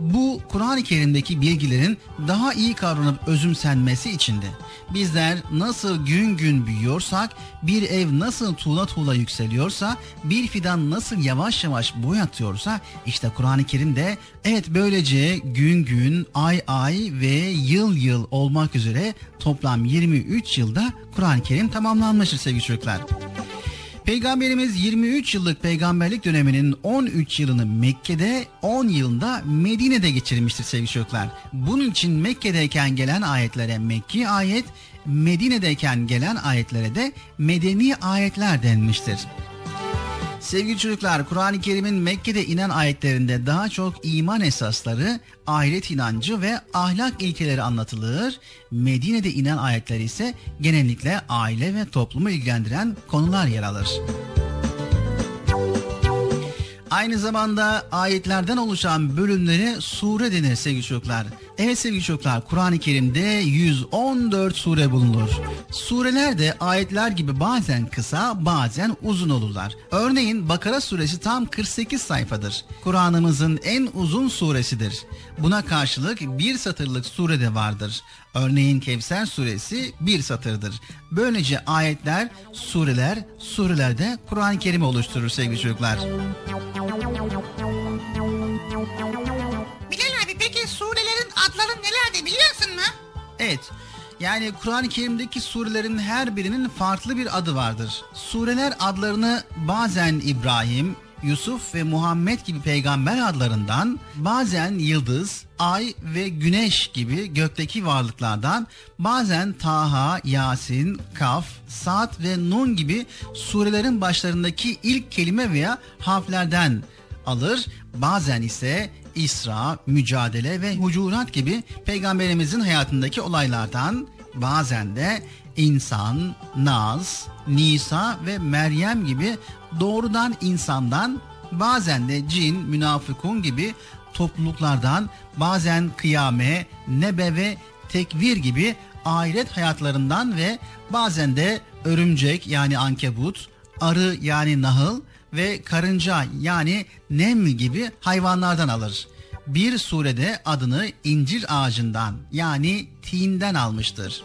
Bu Kur'an-ı Kerim'deki bilgilerin daha iyi kavranıp özümsenmesi içindi. Bizler nasıl gün gün büyüyorsak, bir ev nasıl tuğla tuğla yükseliyorsa, bir fidan nasıl yavaş yavaş boy atıyorsa, işte Kur'an-ı Kerim de evet böylece gün gün, ay ay ve yıl yıl olmak üzere toplam 23 yılda Kur'an-ı Kerim tamamlanmıştır sevgili çocuklar. Peygamberimiz 23 yıllık peygamberlik döneminin 13 yılını Mekke'de, 10 yılında Medine'de geçirmiştir sevgili çocuklar. Bunun için Mekke'deyken gelen ayetlere Mekki ayet, Medine'deyken gelen ayetlere de Medeni ayetler denmiştir. Sevgili çocuklar, Kur'an-ı Kerim'in Mekke'de inen ayetlerinde daha çok iman esasları, ahiret inancı ve ahlak ilkeleri anlatılır. Medine'de inen ayetler ise genellikle aile ve toplumu ilgilendiren konular yer alır. Aynı zamanda ayetlerden oluşan bölümlere sure denir sevgili çocuklar. Evet sevgili çocuklar Kur'an-ı Kerim'de 114 sure bulunur. Sureler de ayetler gibi bazen kısa bazen uzun olurlar. Örneğin Bakara suresi tam 48 sayfadır. Kur'an'ımızın en uzun suresidir. Buna karşılık bir satırlık sure de vardır. Örneğin Kevser suresi bir satırdır. Böylece ayetler, sureler, surelerde Kur'an-ı Kerim'i oluşturur sevgili çocuklar. Bilal abi peki surelerin adları nelerdi biliyorsun mu? Evet. Yani Kur'an-ı Kerim'deki surelerin her birinin farklı bir adı vardır. Sureler adlarını bazen İbrahim, Yusuf ve Muhammed gibi peygamber adlarından, bazen yıldız, ay ve güneş gibi gökteki varlıklardan, bazen Taha, Yasin, Kaf, Sad ve Nun gibi surelerin başlarındaki ilk kelime veya harflerden alır. Bazen ise İsra, Mücadele ve Hucurat gibi peygamberimizin hayatındaki olaylardan bazen de insan, Naz, Nisa ve Meryem gibi doğrudan insandan bazen de cin, münafıkun gibi topluluklardan bazen kıyame, nebe ve tekvir gibi ahiret hayatlarından ve bazen de örümcek yani ankebut, arı yani nahıl ve karınca yani nem gibi hayvanlardan alır. Bir surede adını incir ağacından yani tiğinden almıştır.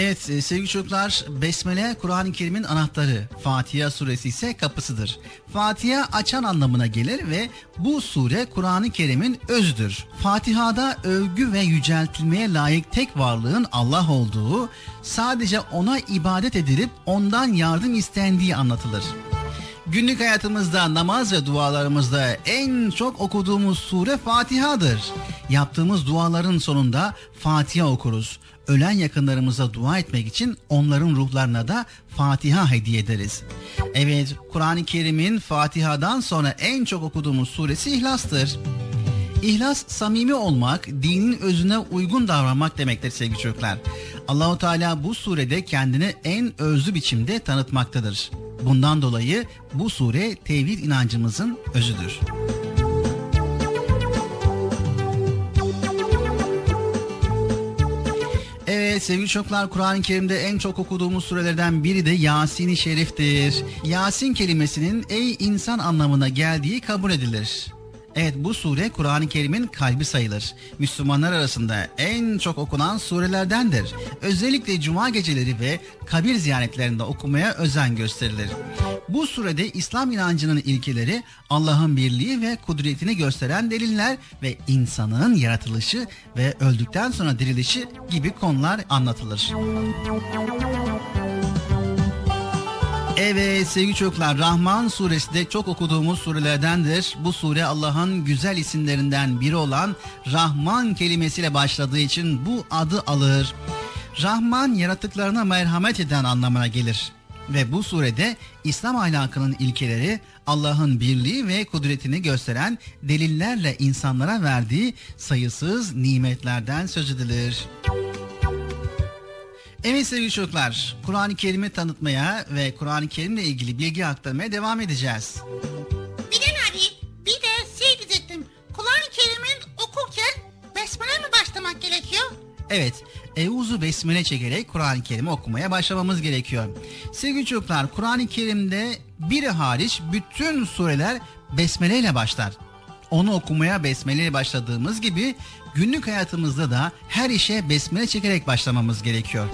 Evet e, sevgili çocuklar Besmele Kur'an-ı Kerim'in anahtarı. Fatiha suresi ise kapısıdır. Fatiha açan anlamına gelir ve bu sure Kur'an-ı Kerim'in özüdür. Fatiha'da övgü ve yüceltilmeye layık tek varlığın Allah olduğu, sadece ona ibadet edilip ondan yardım istendiği anlatılır. Günlük hayatımızda namaz ve dualarımızda en çok okuduğumuz sure Fatiha'dır. Yaptığımız duaların sonunda Fatiha okuruz. Ölen yakınlarımıza dua etmek için onların ruhlarına da Fatiha hediye ederiz. Evet, Kur'an-ı Kerim'in Fatiha'dan sonra en çok okuduğumuz suresi İhlas'tır. İhlas samimi olmak, dinin özüne uygun davranmak demektir sevgili çocuklar. Allahu Teala bu surede kendini en özlü biçimde tanıtmaktadır. Bundan dolayı bu sure tevhid inancımızın özüdür. Evet sevgili çocuklar Kur'an-ı Kerim'de en çok okuduğumuz surelerden biri de Yasin-i Şerif'tir. Yasin kelimesinin ey insan anlamına geldiği kabul edilir. Evet bu sure Kur'an-ı Kerim'in kalbi sayılır. Müslümanlar arasında en çok okunan surelerdendir. Özellikle cuma geceleri ve kabir ziyaretlerinde okumaya özen gösterilir. Bu surede İslam inancının ilkeleri, Allah'ın birliği ve kudretini gösteren deliller ve insanın yaratılışı ve öldükten sonra dirilişi gibi konular anlatılır. Evet sevgili çocuklar Rahman suresi de çok okuduğumuz surelerdendir. Bu sure Allah'ın güzel isimlerinden biri olan Rahman kelimesiyle başladığı için bu adı alır. Rahman yaratıklarına merhamet eden anlamına gelir. Ve bu surede İslam ahlakının ilkeleri Allah'ın birliği ve kudretini gösteren delillerle insanlara verdiği sayısız nimetlerden söz edilir. Evet sevgili çocuklar, Kur'an-ı Kerim'i tanıtmaya ve Kur'an-ı Kerim'le ilgili bilgi aktarmaya devam edeceğiz. Bilal abi bir de şey diyecektim. Kur'an-ı Kerim'in okurken besmele mi başlamak gerekiyor? Evet, Euzu Besmele çekerek Kur'an-ı Kerim'i okumaya başlamamız gerekiyor. Sevgili çocuklar, Kur'an-ı Kerim'de biri hariç bütün sureler Besmele ile başlar. Onu okumaya besmele ile başladığımız gibi günlük hayatımızda da her işe besmele çekerek başlamamız gerekiyor.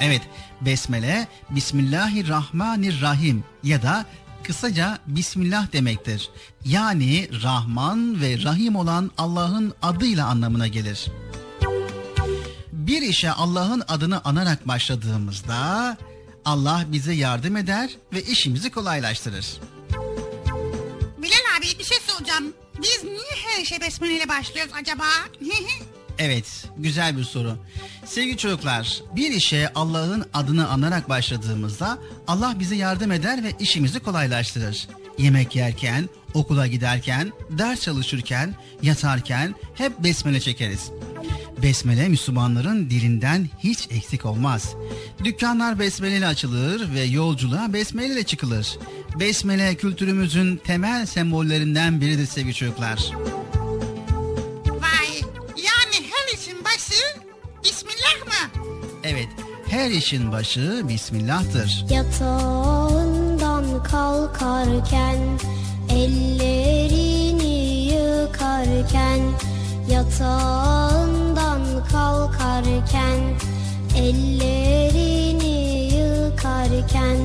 Evet, besmele Bismillahirrahmanirrahim ya da kısaca Bismillah demektir. Yani Rahman ve Rahim olan Allah'ın adıyla anlamına gelir. bir işe Allah'ın adını anarak başladığımızda Allah bize yardım eder ve işimizi kolaylaştırır. Bilal abi bir şey soracağım. Biz niye her işe besmeleyle başlıyoruz acaba? Evet, güzel bir soru. Sevgili çocuklar, bir işe Allah'ın adını anarak başladığımızda Allah bize yardım eder ve işimizi kolaylaştırır. Yemek yerken, okula giderken, ders çalışırken, yatarken hep besmele çekeriz. Besmele Müslümanların dilinden hiç eksik olmaz. Dükkanlar besmeleyle açılır ve yolculuğa besmeleyle çıkılır. Besmele kültürümüzün temel sembollerinden biridir sevgili çocuklar. Her işin başı Bismillah'tır. Yatağından kalkarken ellerini yıkarken yatağından kalkarken ellerini yıkarken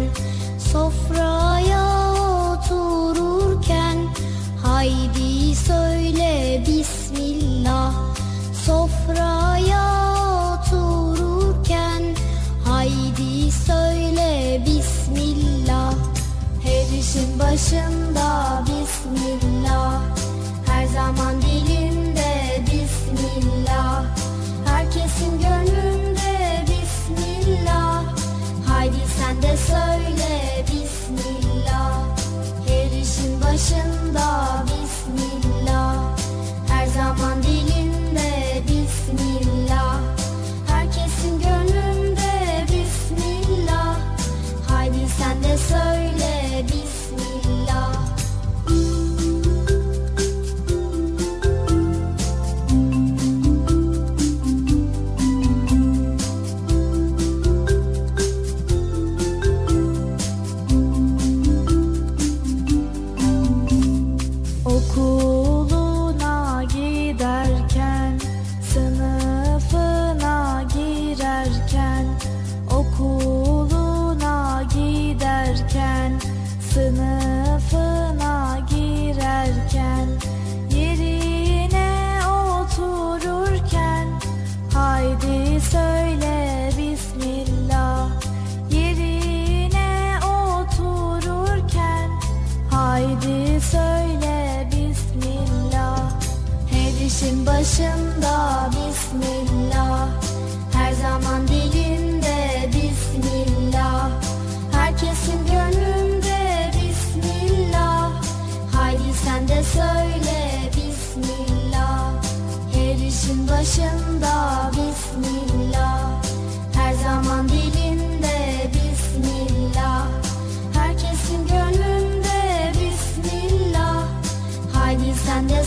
sofraya otururken haydi söyle bismillah sofraya işin başında bismillah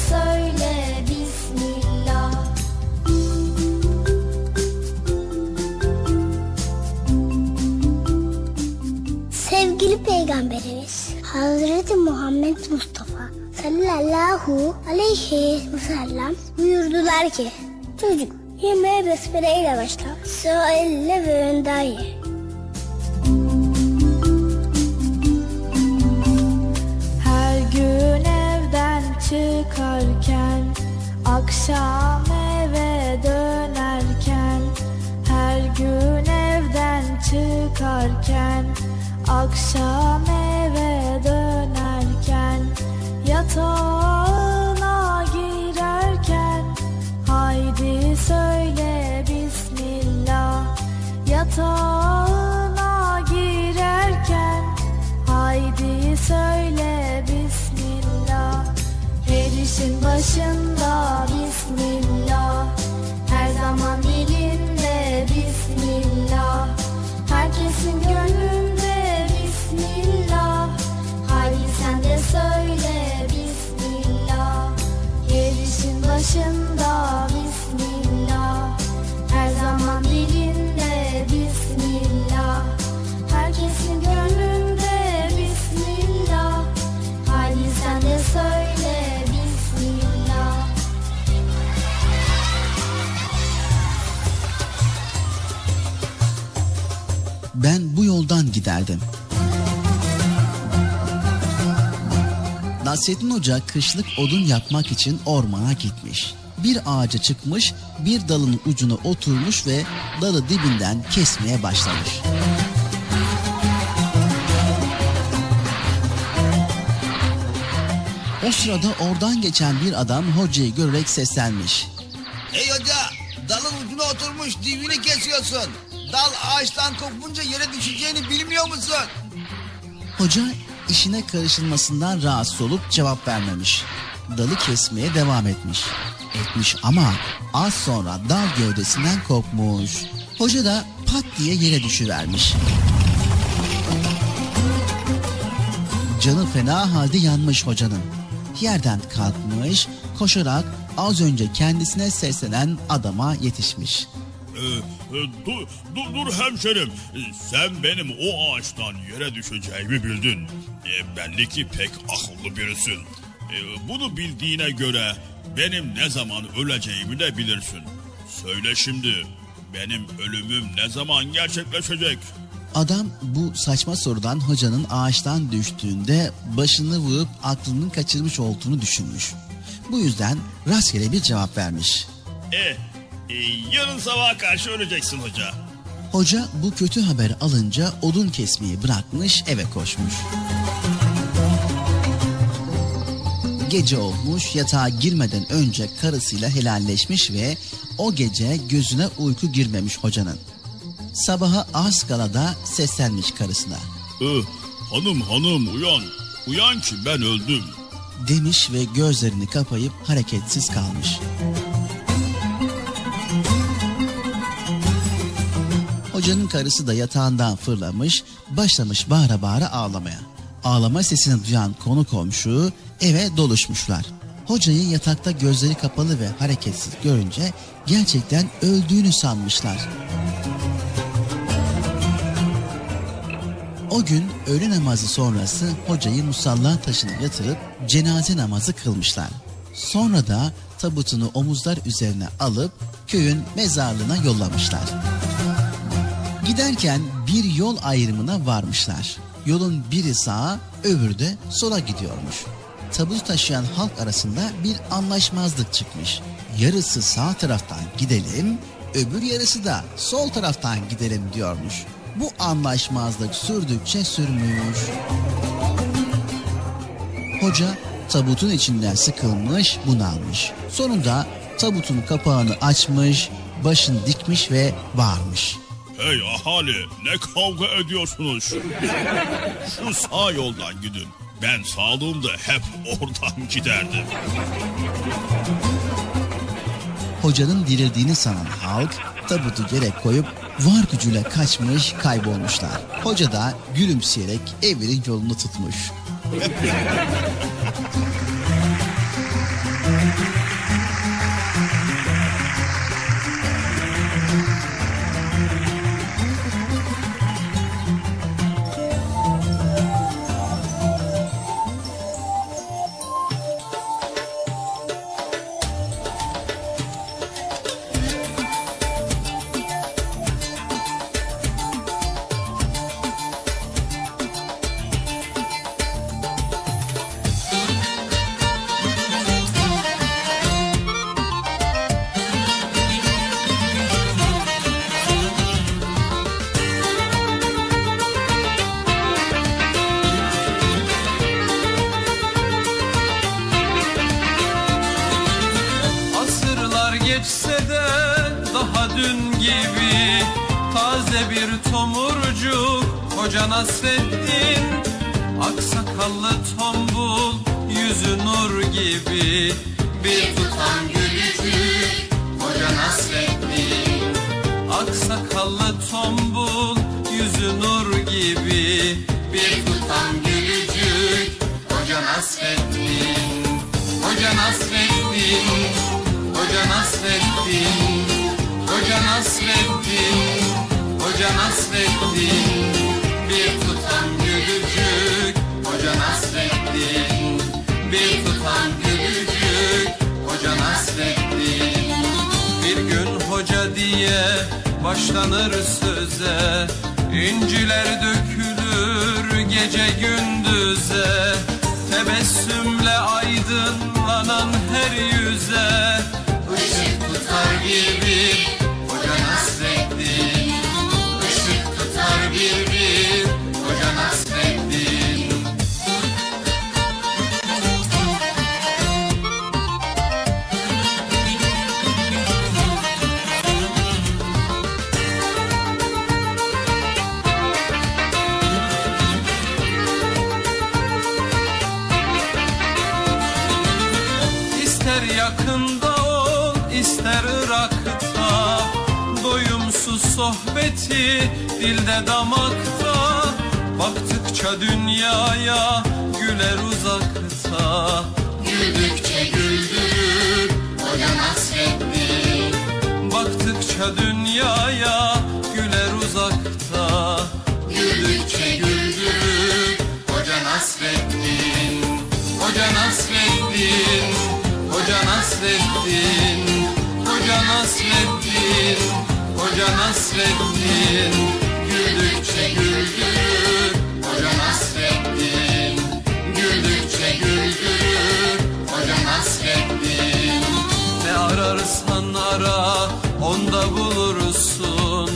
Söyle. Sevgili Peygamberimiz Hazreti Muhammed Mustafa sallallahu aleyhi ve sellem buyurdular ki Çocuk yemeğe besmele ile başla. Elle ve önden ye. Çıkarken Akşam eve dönerken Her gün evden çıkarken Akşam eve dönerken Yatağına girerken Haydi söyle Bismillah Yatağına Her işin başında giderdim. Nasrettin Hoca kışlık odun yapmak için ormana gitmiş. bir ağaca çıkmış, bir dalın ucuna oturmuş ve dalı dibinden kesmeye başlamış. O sırada oradan geçen bir adam hocayı görerek seslenmiş. Hey hoca dalın ucuna oturmuş dibini kesiyorsun. Dal ağaçtan kopunca yere düşeceğini bilmiyor musun? Hoca işine karışılmasından rahatsız olup cevap vermemiş. Dalı kesmeye devam etmiş. Etmiş ama az sonra dal gövdesinden kopmuş. Hoca da pat diye yere düşüvermiş. Canı fena halde yanmış hocanın. Yerden kalkmış, koşarak az önce kendisine seslenen adama yetişmiş. Ee, dur, dur, dur hemşerim. Ee, Sen benim o ağaçtan yere düşeceğimi bildin. Ee, belli ki pek akıllı birisin. Ee, bunu bildiğine göre benim ne zaman öleceğimi de bilirsin. Söyle şimdi benim ölümüm ne zaman gerçekleşecek? Adam bu saçma sorudan hocanın ağaçtan düştüğünde başını vurup aklının kaçırmış olduğunu düşünmüş. Bu yüzden rastgele bir cevap vermiş. E, e, yarın sabaha karşı öleceksin hoca. Hoca bu kötü haberi alınca odun kesmeyi bırakmış eve koşmuş. Gece olmuş yatağa girmeden önce karısıyla helalleşmiş ve o gece gözüne uyku girmemiş hocanın. Sabaha az kala da seslenmiş karısına. Ee, hanım hanım uyan. Uyan ki ben öldüm. Demiş ve gözlerini kapayıp hareketsiz kalmış. Hocanın karısı da yatağından fırlamış, başlamış bağıra bağıra ağlamaya. Ağlama sesini duyan konu komşu eve doluşmuşlar. Hocayı yatakta gözleri kapalı ve hareketsiz görünce gerçekten öldüğünü sanmışlar. O gün öğle namazı sonrası hocayı musalla taşına yatırıp cenaze namazı kılmışlar. Sonra da tabutunu omuzlar üzerine alıp köyün mezarlığına yollamışlar. Giderken bir yol ayrımına varmışlar. Yolun biri sağa, öbürü de sola gidiyormuş. Tabutu taşıyan halk arasında bir anlaşmazlık çıkmış. Yarısı sağ taraftan gidelim, öbür yarısı da sol taraftan gidelim diyormuş. Bu anlaşmazlık sürdükçe sürmüş. Hoca tabutun içinden sıkılmış, bunalmış. Sonunda tabutun kapağını açmış, başını dikmiş ve bağırmış. Hey ahali ne kavga ediyorsunuz? Şu sağ yoldan gidin. Ben sağlığımda hep oradan giderdim. Hocanın dirildiğini sanan halk tabutu yere koyup var gücüyle kaçmış kaybolmuşlar. Hoca da gülümseyerek evinin yolunu tutmuş. Nasreddin Aksakallı tombul Yüzü nur gibi. Bir tutam gülücük Hoca Nasreddin Aksakallı tombul Yüzü nur gibi. Bir tutam gülücük Hoca Nasreddin Hoca Nasreddin Hoca Nasreddin Hoca Nasreddin Hoca Nasreddin diye başlanır söze. İnciler dökülür gece gündüze. Tebessümle aydınlanan her yüze. Işık tutar gibi sohbeti dilde damakta Baktıkça dünyaya güler uzakta. Güldükçe güldürür Hoca Nasreddin Baktıkça dünyaya güler uzakta. Güldükçe güldürür Hoca Nasreddin Hoca Nasreddin Hoca Nasreddin Hoca Nasreddin Hoca Nasreddin Güldükçe güldürür Hoca Nasreddin Güldükçe güldürür Hoca Nasreddin Ne ararsan ara onda bulursun.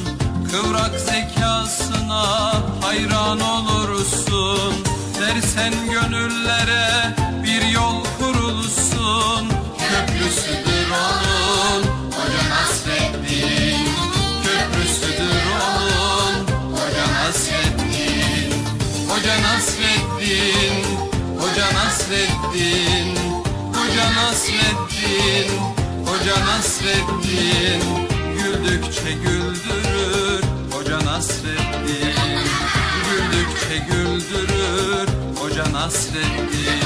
Kıvrak zekasına hayran olursun. Dersen gönüllere Hoca Nasreddin Güldükçe güldürür. Hoca Nasreddin Güldükçe güldürür. Hoca Nasreddin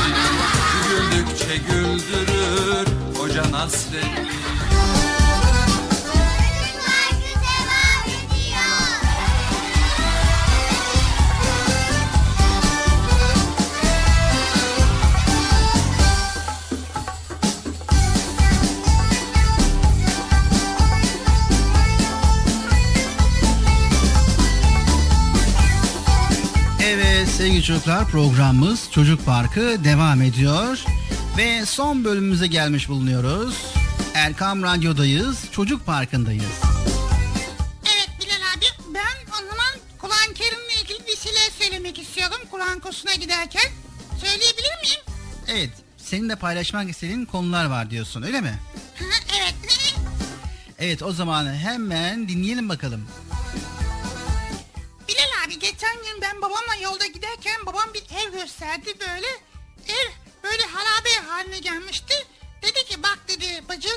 Güldükçe güldürür. Hoca Nasreddin çocuklar programımız Çocuk Parkı devam ediyor. Ve son bölümümüze gelmiş bulunuyoruz. Erkam Radyo'dayız, Çocuk Parkı'ndayız. Evet Bilal abi ben o zaman Kur'an-ı Kerim'le ilgili bir şeyler söylemek istiyorum Kur'an kursuna giderken. Söyleyebilir miyim? Evet, senin de paylaşmak istediğin konular var diyorsun öyle mi? Evet. Evet o zaman hemen dinleyelim bakalım. Babam bir ev gösterdi böyle. Ev böyle harabe haline gelmişti. Dedi ki bak dedi bacı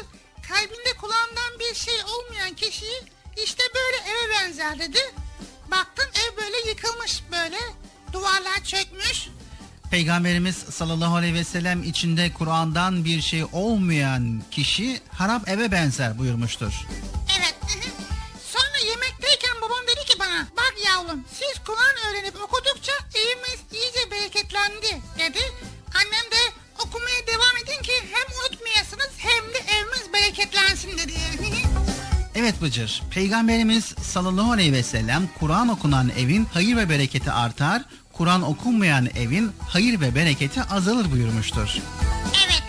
kalbinde kulağından bir şey olmayan kişiyi işte böyle eve benzer dedi. Baktım ev böyle yıkılmış böyle. Duvarlar çökmüş. Peygamberimiz sallallahu aleyhi ve sellem içinde Kur'an'dan bir şey olmayan kişi harap eve benzer buyurmuştur. Evet. Yavrum siz Kur'an öğrenip okudukça evimiz iyice bereketlendi dedi. Annem de okumaya devam edin ki hem unutmayasınız hem de evimiz bereketlensin dedi. Evet Bıcır, Peygamberimiz sallallahu aleyhi ve sellem Kur'an okunan evin hayır ve bereketi artar, Kur'an okunmayan evin hayır ve bereketi azalır buyurmuştur. evet.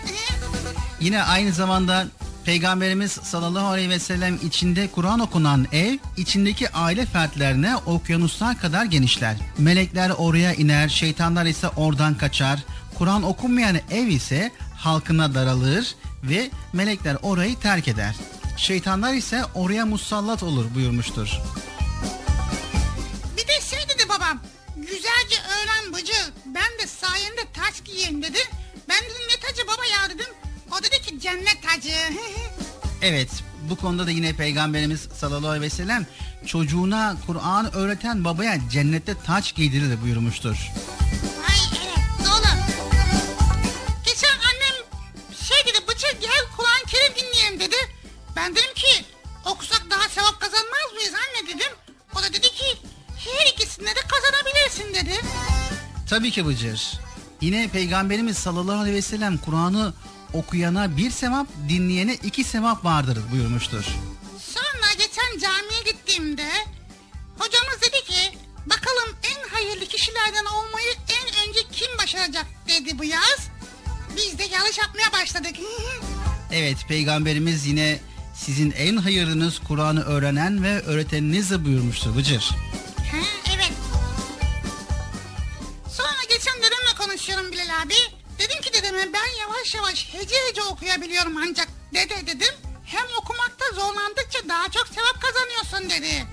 Yine aynı zamanda Peygamberimiz sallallahu aleyhi ve sellem içinde Kur'an okunan ev, içindeki aile fertlerine okyanuslar kadar genişler. Melekler oraya iner, şeytanlar ise oradan kaçar. Kur'an okunmayan ev ise halkına daralır ve melekler orayı terk eder. Şeytanlar ise oraya musallat olur buyurmuştur. Bir de şey dedi babam. Güzelce öğren bıcı. Ben de sayende taç giyeyim dedi. Ben dedim ne tacı baba ya dedim. Cennet tacı. Evet, bu konuda da yine Peygamberimiz sallallahu aleyhi ve sellem çocuğuna Kur'an öğreten babaya cennette taç giydirilir buyurmuştur. Ay evet doğru. Geçen annem şey dedi bıcı gel Kur'an-ı Kerim dinleyelim dedi. Ben dedim ki okusak daha sevap kazanmaz mıyız anne dedim. O da dedi ki her ikisinde de kazanabilirsin dedi. Tabii ki Bıcır. Yine Peygamberimiz sallallahu aleyhi ve sellem Kur'an'ı okuyana bir sevap, dinleyene iki sevap vardır buyurmuştur. Sonra geçen camiye gittiğimde hocamız dedi ki bakalım en hayırlı kişilerden olmayı en önce kim başaracak dedi bu yaz. Biz de yarış yapmaya başladık. Evet Peygamberimiz yine sizin en hayırlınız Kur'an'ı öğrenen ve öğreteninizdir buyurmuştur Bıcır. yavaş hece hece okuyabiliyorum ancak dede dedim. Hem okumakta zorlandıkça daha çok sevap kazanıyorsun dedi.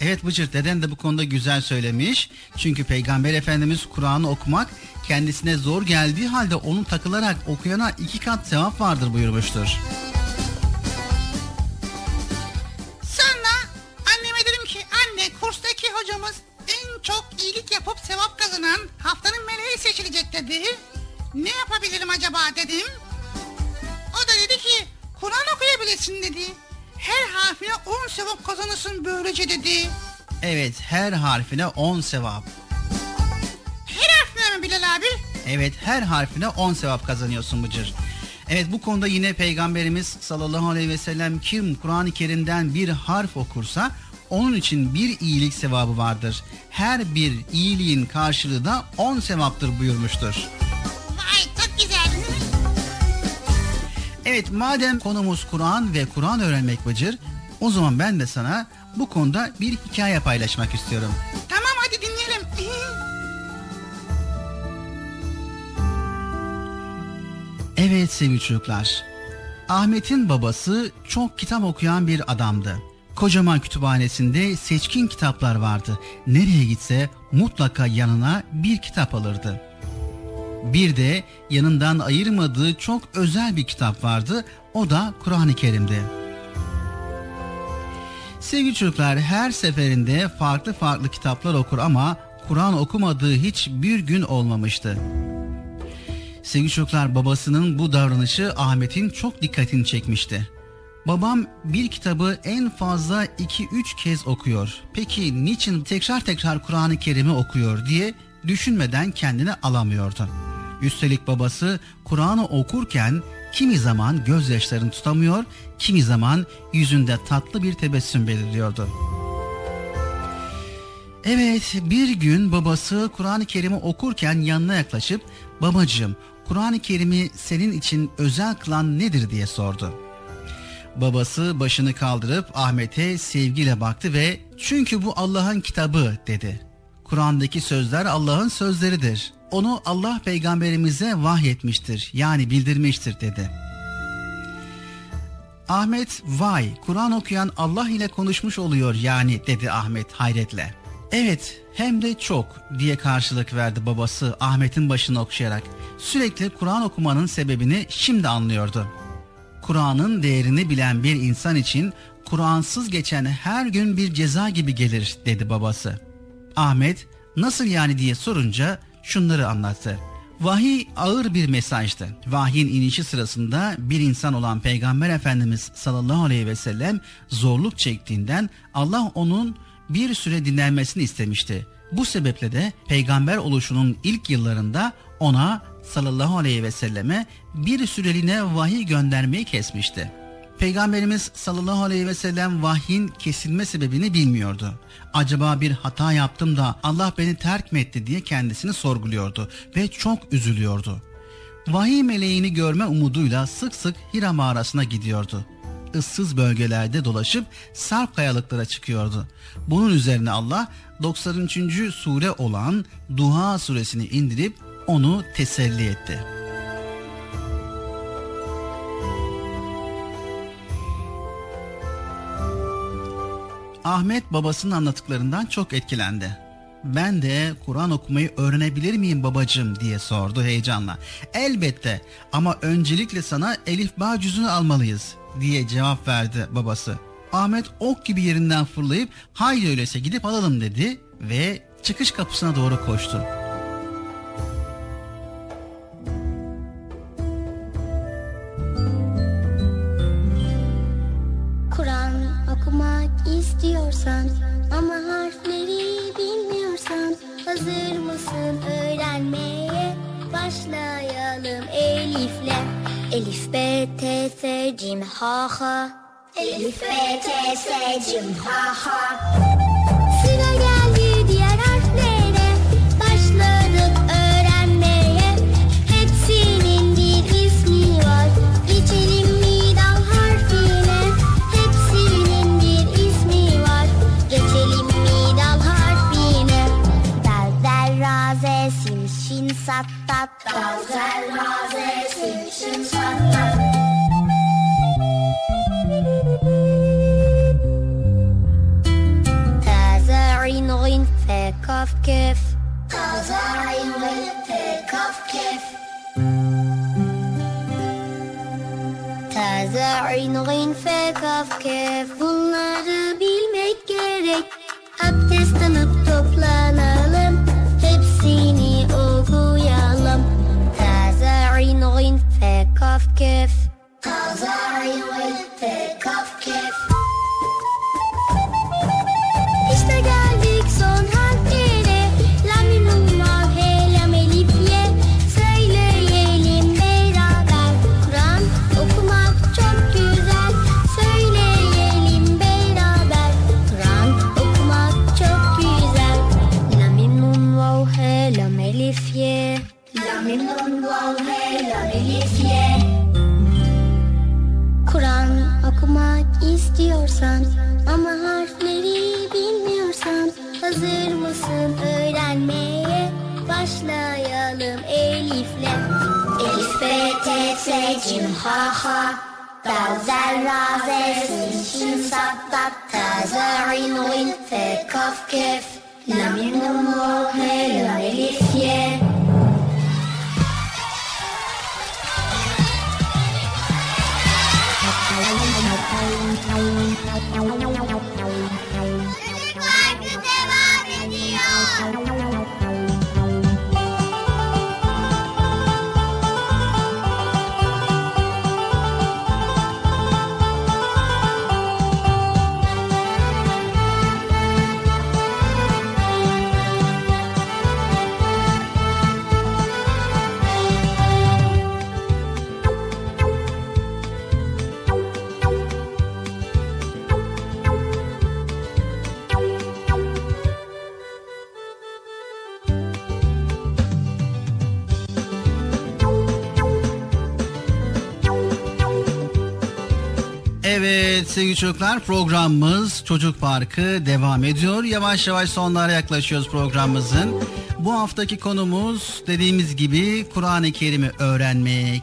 Evet Bıcır deden de bu konuda güzel söylemiş. Çünkü Peygamber Efendimiz Kur'an'ı okumak kendisine zor geldiği halde onu takılarak okuyana iki kat sevap vardır buyurmuştur. Sonra anneme dedim ki anne kurstaki hocamız en çok iyilik yapıp sevap kazanan haftanın meleği seçilecek dedi. Ne yapabilirim acaba dedim. O da dedi ki Kur'an okuyabilirsin dedi. Her harfine 10 sevap kazanırsın böylece dedi. Evet her harfine 10 sevap. Her harfine mi Bilal abi? Evet her harfine 10 sevap kazanıyorsun Bıcır. Evet bu konuda yine Peygamberimiz sallallahu aleyhi ve sellem kim Kur'an-ı Kerim'den bir harf okursa onun için bir iyilik sevabı vardır. Her bir iyiliğin karşılığı da 10 sevaptır buyurmuştur. Çok güzel. Evet madem konumuz Kur'an ve Kur'an öğrenmek Bıcır o zaman ben de sana bu konuda bir hikaye paylaşmak istiyorum. Tamam hadi dinleyelim. Evet sevgili çocuklar. Ahmet'in babası çok kitap okuyan bir adamdı. Kocaman kütüphanesinde seçkin kitaplar vardı. Nereye gitse mutlaka yanına bir kitap alırdı. Bir de yanından ayırmadığı çok özel bir kitap vardı. O da Kur'an-ı Kerim'di. Sevgili çocuklar her seferinde farklı farklı kitaplar okur ama Kur'an okumadığı hiç bir gün olmamıştı. Sevgili çocuklar babasının bu davranışı Ahmet'in çok dikkatini çekmişti. Babam bir kitabı en fazla 2-3 kez okuyor. Peki niçin tekrar tekrar Kur'an-ı Kerim'i okuyor diye düşünmeden kendini alamıyordu. Üstelik babası Kur'an'ı okurken kimi zaman gözyaşlarını tutamıyor, kimi zaman yüzünde tatlı bir tebessüm beliriyordu. Evet bir gün babası Kur'an-ı Kerim'i okurken yanına yaklaşıp babacığım Kur'an-ı Kerim'i senin için özel kılan nedir diye sordu. Babası başını kaldırıp Ahmet'e sevgiyle baktı ve çünkü bu Allah'ın kitabı dedi. Kur'an'daki sözler Allah'ın sözleridir. Onu Allah peygamberimize vahyetmiştir yani bildirmiştir dedi. Ahmet vay Kur'an okuyan Allah ile konuşmuş oluyor yani dedi Ahmet hayretle. Evet hem de çok diye karşılık verdi babası Ahmet'in başını okşayarak. Sürekli Kur'an okumanın sebebini şimdi anlıyordu. Kur'an'ın değerini bilen bir insan için Kur'ansız geçen her gün bir ceza gibi gelir dedi babası. Ahmet nasıl yani diye sorunca şunları anlattı. Vahiy ağır bir mesajdı. Vahyin inişi sırasında bir insan olan Peygamber Efendimiz sallallahu aleyhi ve sellem zorluk çektiğinden Allah onun bir süre dinlenmesini istemişti. Bu sebeple de peygamber oluşunun ilk yıllarında ona sallallahu aleyhi ve selleme bir süreliğine vahiy göndermeyi kesmişti. Peygamberimiz sallallahu aleyhi ve sellem vahyin kesilme sebebini bilmiyordu. Acaba bir hata yaptım da Allah beni terk mi etti diye kendisini sorguluyordu ve çok üzülüyordu. Vahiy meleğini görme umuduyla sık sık Hira mağarasına gidiyordu. Issız bölgelerde dolaşıp sarp kayalıklara çıkıyordu. Bunun üzerine Allah 93. sure olan Duha suresini indirip onu teselli etti. Ahmet babasının anlattıklarından çok etkilendi. Ben de Kur'an okumayı öğrenebilir miyim babacığım diye sordu heyecanla. Elbette ama öncelikle sana Elif Bağ cüzünü almalıyız diye cevap verdi babası. Ahmet ok gibi yerinden fırlayıp haydi öyleyse gidip alalım dedi ve çıkış kapısına doğru koştu. T, S, Cim, Ha, Ha. Taze ayn gyn fe kaf kef. Bunları there's niçin saklat tazarın winfek of kef Lam Evet sevgili çocuklar programımız Çocuk Parkı devam ediyor. Yavaş yavaş sonlara yaklaşıyoruz programımızın. Bu haftaki konumuz dediğimiz gibi Kur'an-ı Kerim'i öğrenmek.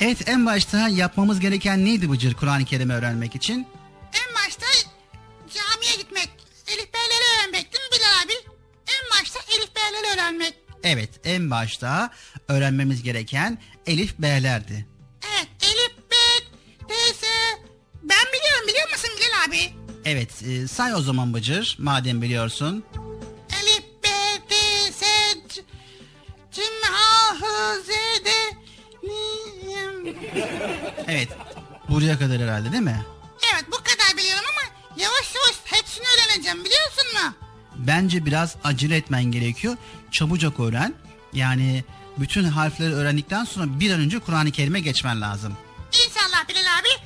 Evet en başta yapmamız gereken neydi Bıcır Kur'an-ı Kerim'i öğrenmek için? En başta camiye gitmek. Elif B'leri öğrenmek değil mi Bilal abi? En başta Elif B'leri öğrenmek. Evet en başta öğrenmemiz gereken Elif B'lerdi. Abi? Evet e, say o zaman Bıcır madem biliyorsun. Elif B, T, S, C, Cim, Ha, Hı, Z, D, Evet buraya kadar herhalde değil mi? Evet bu kadar biliyorum ama yavaş yavaş hepsini öğreneceğim biliyorsun mu? Bence biraz acele etmen gerekiyor. Çabucak öğren. Yani bütün harfleri öğrendikten sonra bir an önce Kur'an-ı Kerim'e geçmen lazım. İnşallah Bilal abi.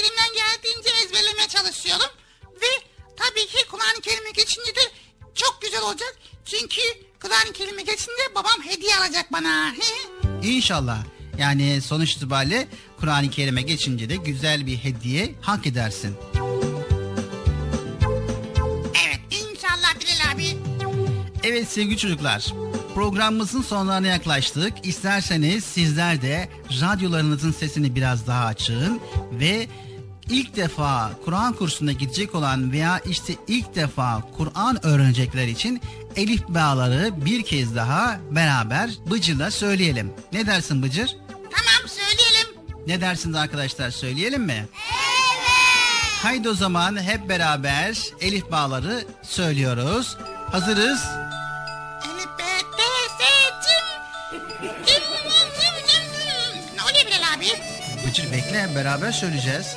Elimden geldiğince ezberlemeye çalışıyorum. Ve tabii ki Kur'an-ı Kerim'e geçince de çok güzel olacak. Çünkü Kur'an-ı Kerim'e geçince babam hediye alacak bana. İnşallah. Yani sonuç itibariyle Kur'an-ı Kerim'e geçince de güzel bir hediye hak edersin. evet inşallah Bilal abi. Evet sevgili çocuklar, programımızın sonlarına yaklaştık. İsterseniz sizler de radyolarınızın sesini biraz daha açın ve ilk defa Kur'an kursuna gidecek olan veya işte ilk defa Kur'an öğrenecekler için Elif Bağları bir kez daha beraber Bıcır'la söyleyelim. Ne dersin Bıcır? Tamam söyleyelim. Ne dersiniz arkadaşlar söyleyelim mi? Evet. Haydi o zaman hep beraber Elif Bağları söylüyoruz. Hazırız. Bıcır bekle beraber söyleyeceğiz.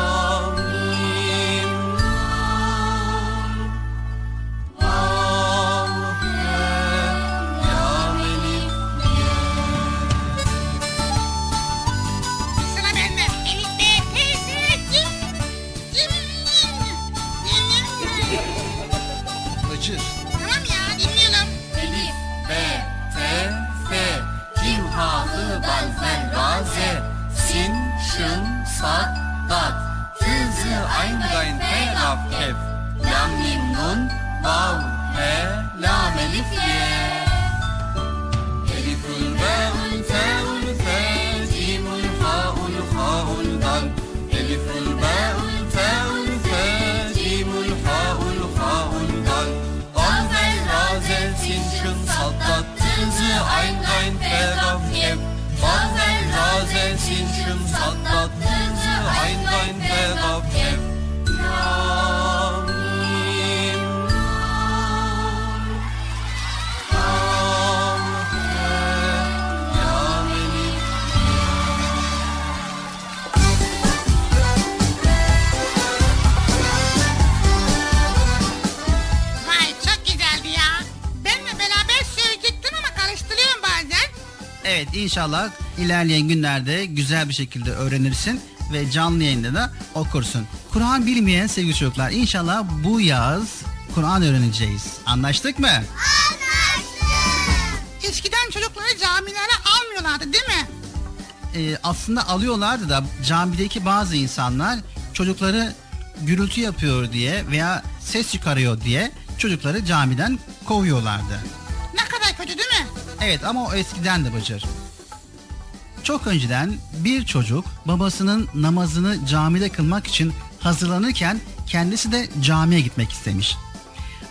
Şın, Sad, Dat, Tı, Zı, Ayn, Gayn, Fe, Gaf, Kef, Lam, Mim, Nun, Vav, He, Lam, Elif, Ye. Elifül, Be'ül, Te'ül, Fe, Cimül, Ha'ül, Ha'ül, Dal, Elifül, Be'ül, Te'ül, Fe, Cimül, Ha'ül, Ha'ül, Dal, Dal, Zel, Ra, Zel, Sin, Dat, Tı, Zı, Ayn, Gayn, Fe, Gaf, Kef, Dal, Zel, Ra, Zel, Sin, Şın, Sad, Dat, Lam, He, Ya, Melif, Vay çok güzeldi ya. Benle beraber söyleyecektin ama karıştırıyorum bazen. Evet inşallah ilerleyen günlerde güzel bir şekilde öğrenirsin ve canlı yayında da okursun. Kur'an bilmeyen sevgili çocuklar inşallah bu yaz Kur'an öğreneceğiz. Anlaştık mı? Eskiden çocukları camilere almıyorlardı değil mi? Ee, aslında alıyorlardı da camideki bazı insanlar çocukları gürültü yapıyor diye veya ses çıkarıyor diye çocukları camiden kovuyorlardı. Ne kadar kötü değil mi? Evet ama o eskiden de Bıcır. Çok önceden bir çocuk babasının namazını camide kılmak için hazırlanırken kendisi de camiye gitmek istemiş.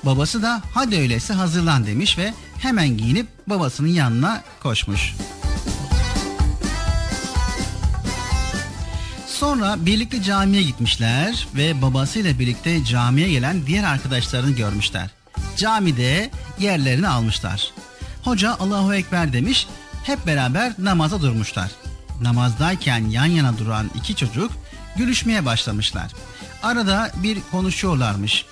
Babası da hadi öyleyse hazırlan demiş ve hemen giyinip babasının yanına koşmuş. Sonra birlikte camiye gitmişler ve babasıyla birlikte camiye gelen diğer arkadaşlarını görmüşler. Camide yerlerini almışlar. Hoca Allahu Ekber demiş, hep beraber namaza durmuşlar. Namazdayken yan yana duran iki çocuk gülüşmeye başlamışlar. Arada bir konuşuyorlarmış.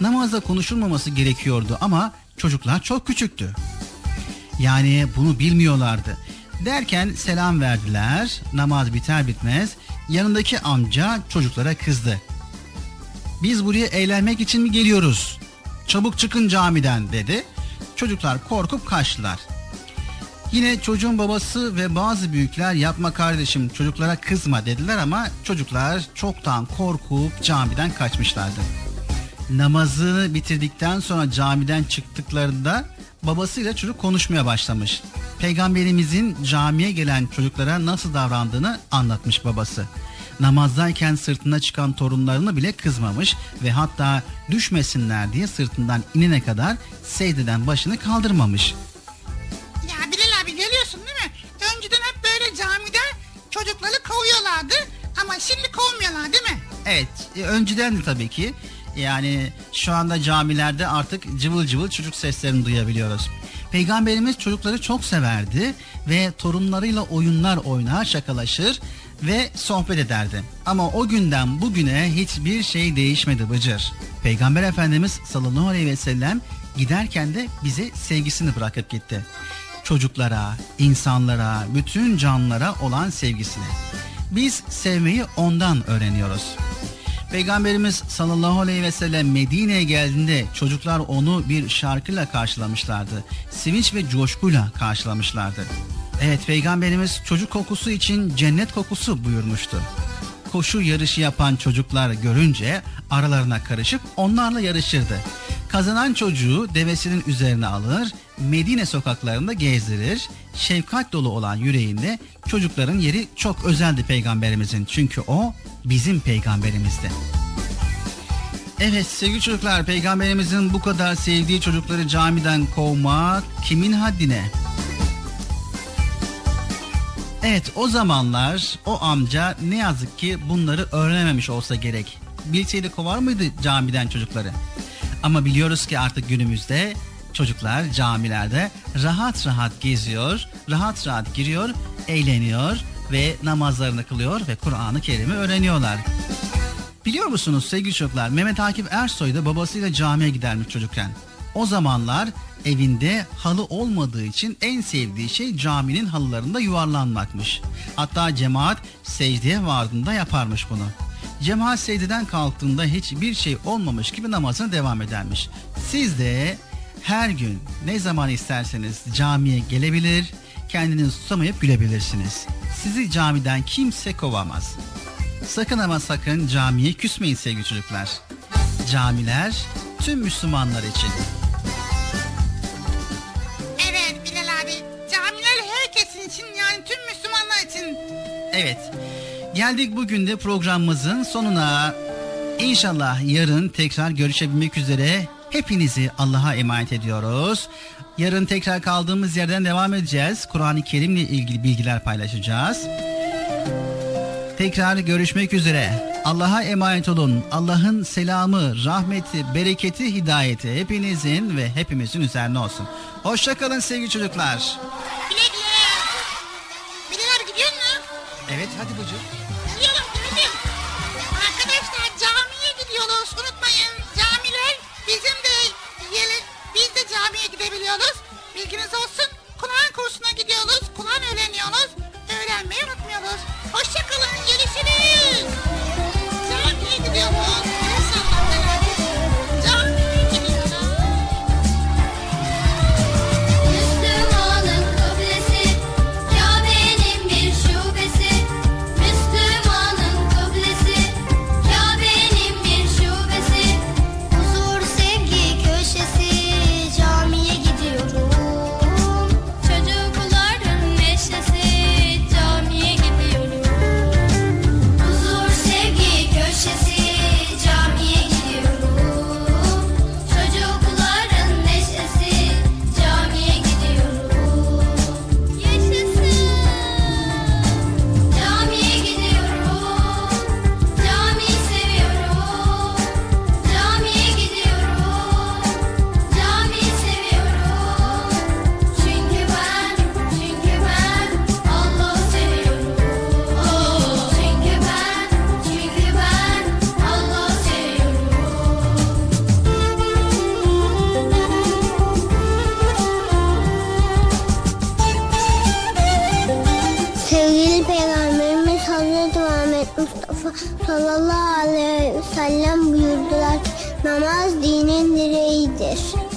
Namazda konuşulmaması gerekiyordu ama çocuklar çok küçüktü. Yani bunu bilmiyorlardı. Derken selam verdiler. Namaz biter bitmez yanındaki amca çocuklara kızdı. Biz buraya eğlenmek için mi geliyoruz? Çabuk çıkın camiden dedi. Çocuklar korkup kaçtılar. Yine çocuğun babası ve bazı büyükler yapma kardeşim çocuklara kızma dediler ama çocuklar çoktan korkup camiden kaçmışlardı. Namazını bitirdikten sonra camiden çıktıklarında babasıyla çocuk konuşmaya başlamış. Peygamberimizin camiye gelen çocuklara nasıl davrandığını anlatmış babası. Namazdayken sırtına çıkan torunlarını bile kızmamış ve hatta düşmesinler diye sırtından inene kadar secdeden başını kaldırmamış. Görüyorsun değil mi? Önceden hep böyle camide çocukları kovuyorlardı ama şimdi kovmuyorlar değil mi? Evet, e, önceden de tabii ki. Yani şu anda camilerde artık cıvıl cıvıl çocuk seslerini duyabiliyoruz. Peygamberimiz çocukları çok severdi ve torunlarıyla oyunlar oynar, şakalaşır ve sohbet ederdi. Ama o günden bugüne hiçbir şey değişmedi Bıcır. Peygamber Efendimiz sallallahu aleyhi ve sellem giderken de bize sevgisini bırakıp gitti. Çocuklara, insanlara, bütün canlılara olan sevgisini. Biz sevmeyi ondan öğreniyoruz. Peygamberimiz sallallahu aleyhi ve sellem Medine'ye geldiğinde çocuklar onu bir şarkıyla karşılamışlardı. Sevinç ve coşkuyla karşılamışlardı. Evet peygamberimiz çocuk kokusu için cennet kokusu buyurmuştu. Koşu yarışı yapan çocuklar görünce aralarına karışıp onlarla yarışırdı. Kazanan çocuğu devesinin üzerine alır, Medine sokaklarında gezdirir. Şefkat dolu olan yüreğinde çocukların yeri çok özeldi peygamberimizin. Çünkü o bizim peygamberimizdi. Evet sevgili çocuklar peygamberimizin bu kadar sevdiği çocukları camiden kovmak kimin haddine? Evet o zamanlar o amca ne yazık ki bunları öğrenememiş olsa gerek. Bilseydi kovar mıydı camiden çocukları? Ama biliyoruz ki artık günümüzde çocuklar camilerde rahat rahat geziyor, rahat rahat giriyor, eğleniyor ve namazlarını kılıyor ve Kur'an-ı Kerim'i öğreniyorlar. Biliyor musunuz sevgili çocuklar Mehmet Akif Ersoy da babasıyla camiye gidermiş çocukken. O zamanlar evinde halı olmadığı için en sevdiği şey caminin halılarında yuvarlanmakmış. Hatta cemaat secdeye vardığında yaparmış bunu. Cemaat secdeden kalktığında hiçbir şey olmamış gibi namazına devam edermiş. Siz de her gün ne zaman isterseniz camiye gelebilir, kendinizi tutamayıp gülebilirsiniz. Sizi camiden kimse kovamaz. Sakın ama sakın camiye küsmeyin sevgili çocuklar. Camiler tüm Müslümanlar için. Evet Bilal abi camiler herkesin için yani tüm Müslümanlar için. Evet. Geldik bugün de programımızın sonuna. İnşallah yarın tekrar görüşebilmek üzere hepinizi Allah'a emanet ediyoruz. Yarın tekrar kaldığımız yerden devam edeceğiz. Kur'an-ı Kerim'le ilgili bilgiler paylaşacağız. Tekrar görüşmek üzere. Allah'a emanet olun. Allah'ın selamı, rahmeti, bereketi, hidayeti hepinizin ve hepimizin üzerine olsun. Hoşçakalın sevgili çocuklar. Güle güle. Bilal gidiyor mu? Evet hadi Bıcır. öğreniyoruz. Bilginiz olsun. Kur'an kursuna gidiyoruz. Kur'an öğreniyoruz. Öğrenmeyi unutmuyoruz. Hoşçakalın. Görüşürüz. Camiye gidiyoruz.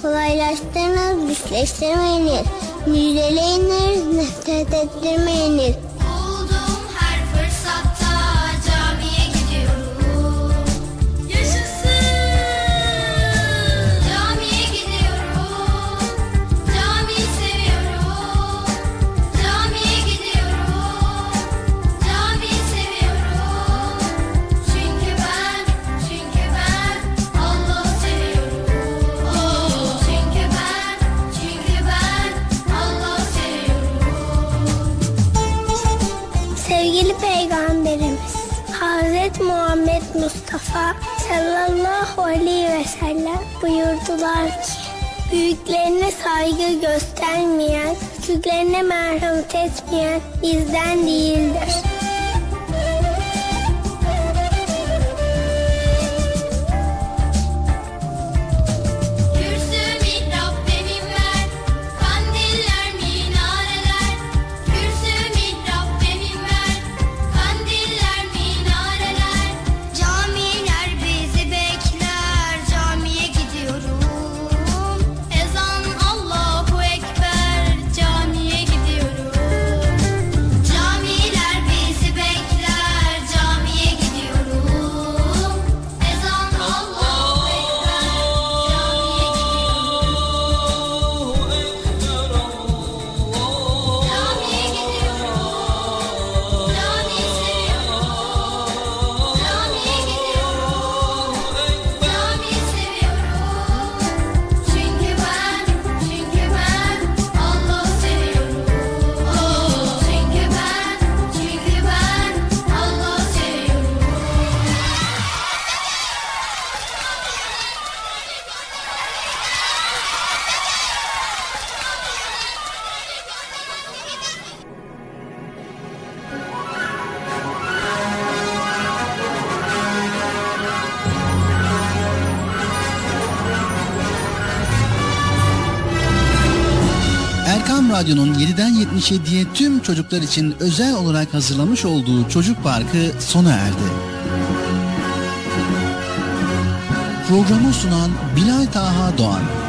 kolaylaştırınız, güçleştirmeyiniz, müjdeleyiniz, nefret ettirmeyiniz. sallallahu aleyhi ve sellem buyurdular ki Büyüklerine saygı göstermeyen, küçüklerine merhamet etmeyen bizden değildir. Şediye tüm çocuklar için özel olarak hazırlamış olduğu Çocuk Parkı sona erdi. Programı sunan Bilal Taha Doğan.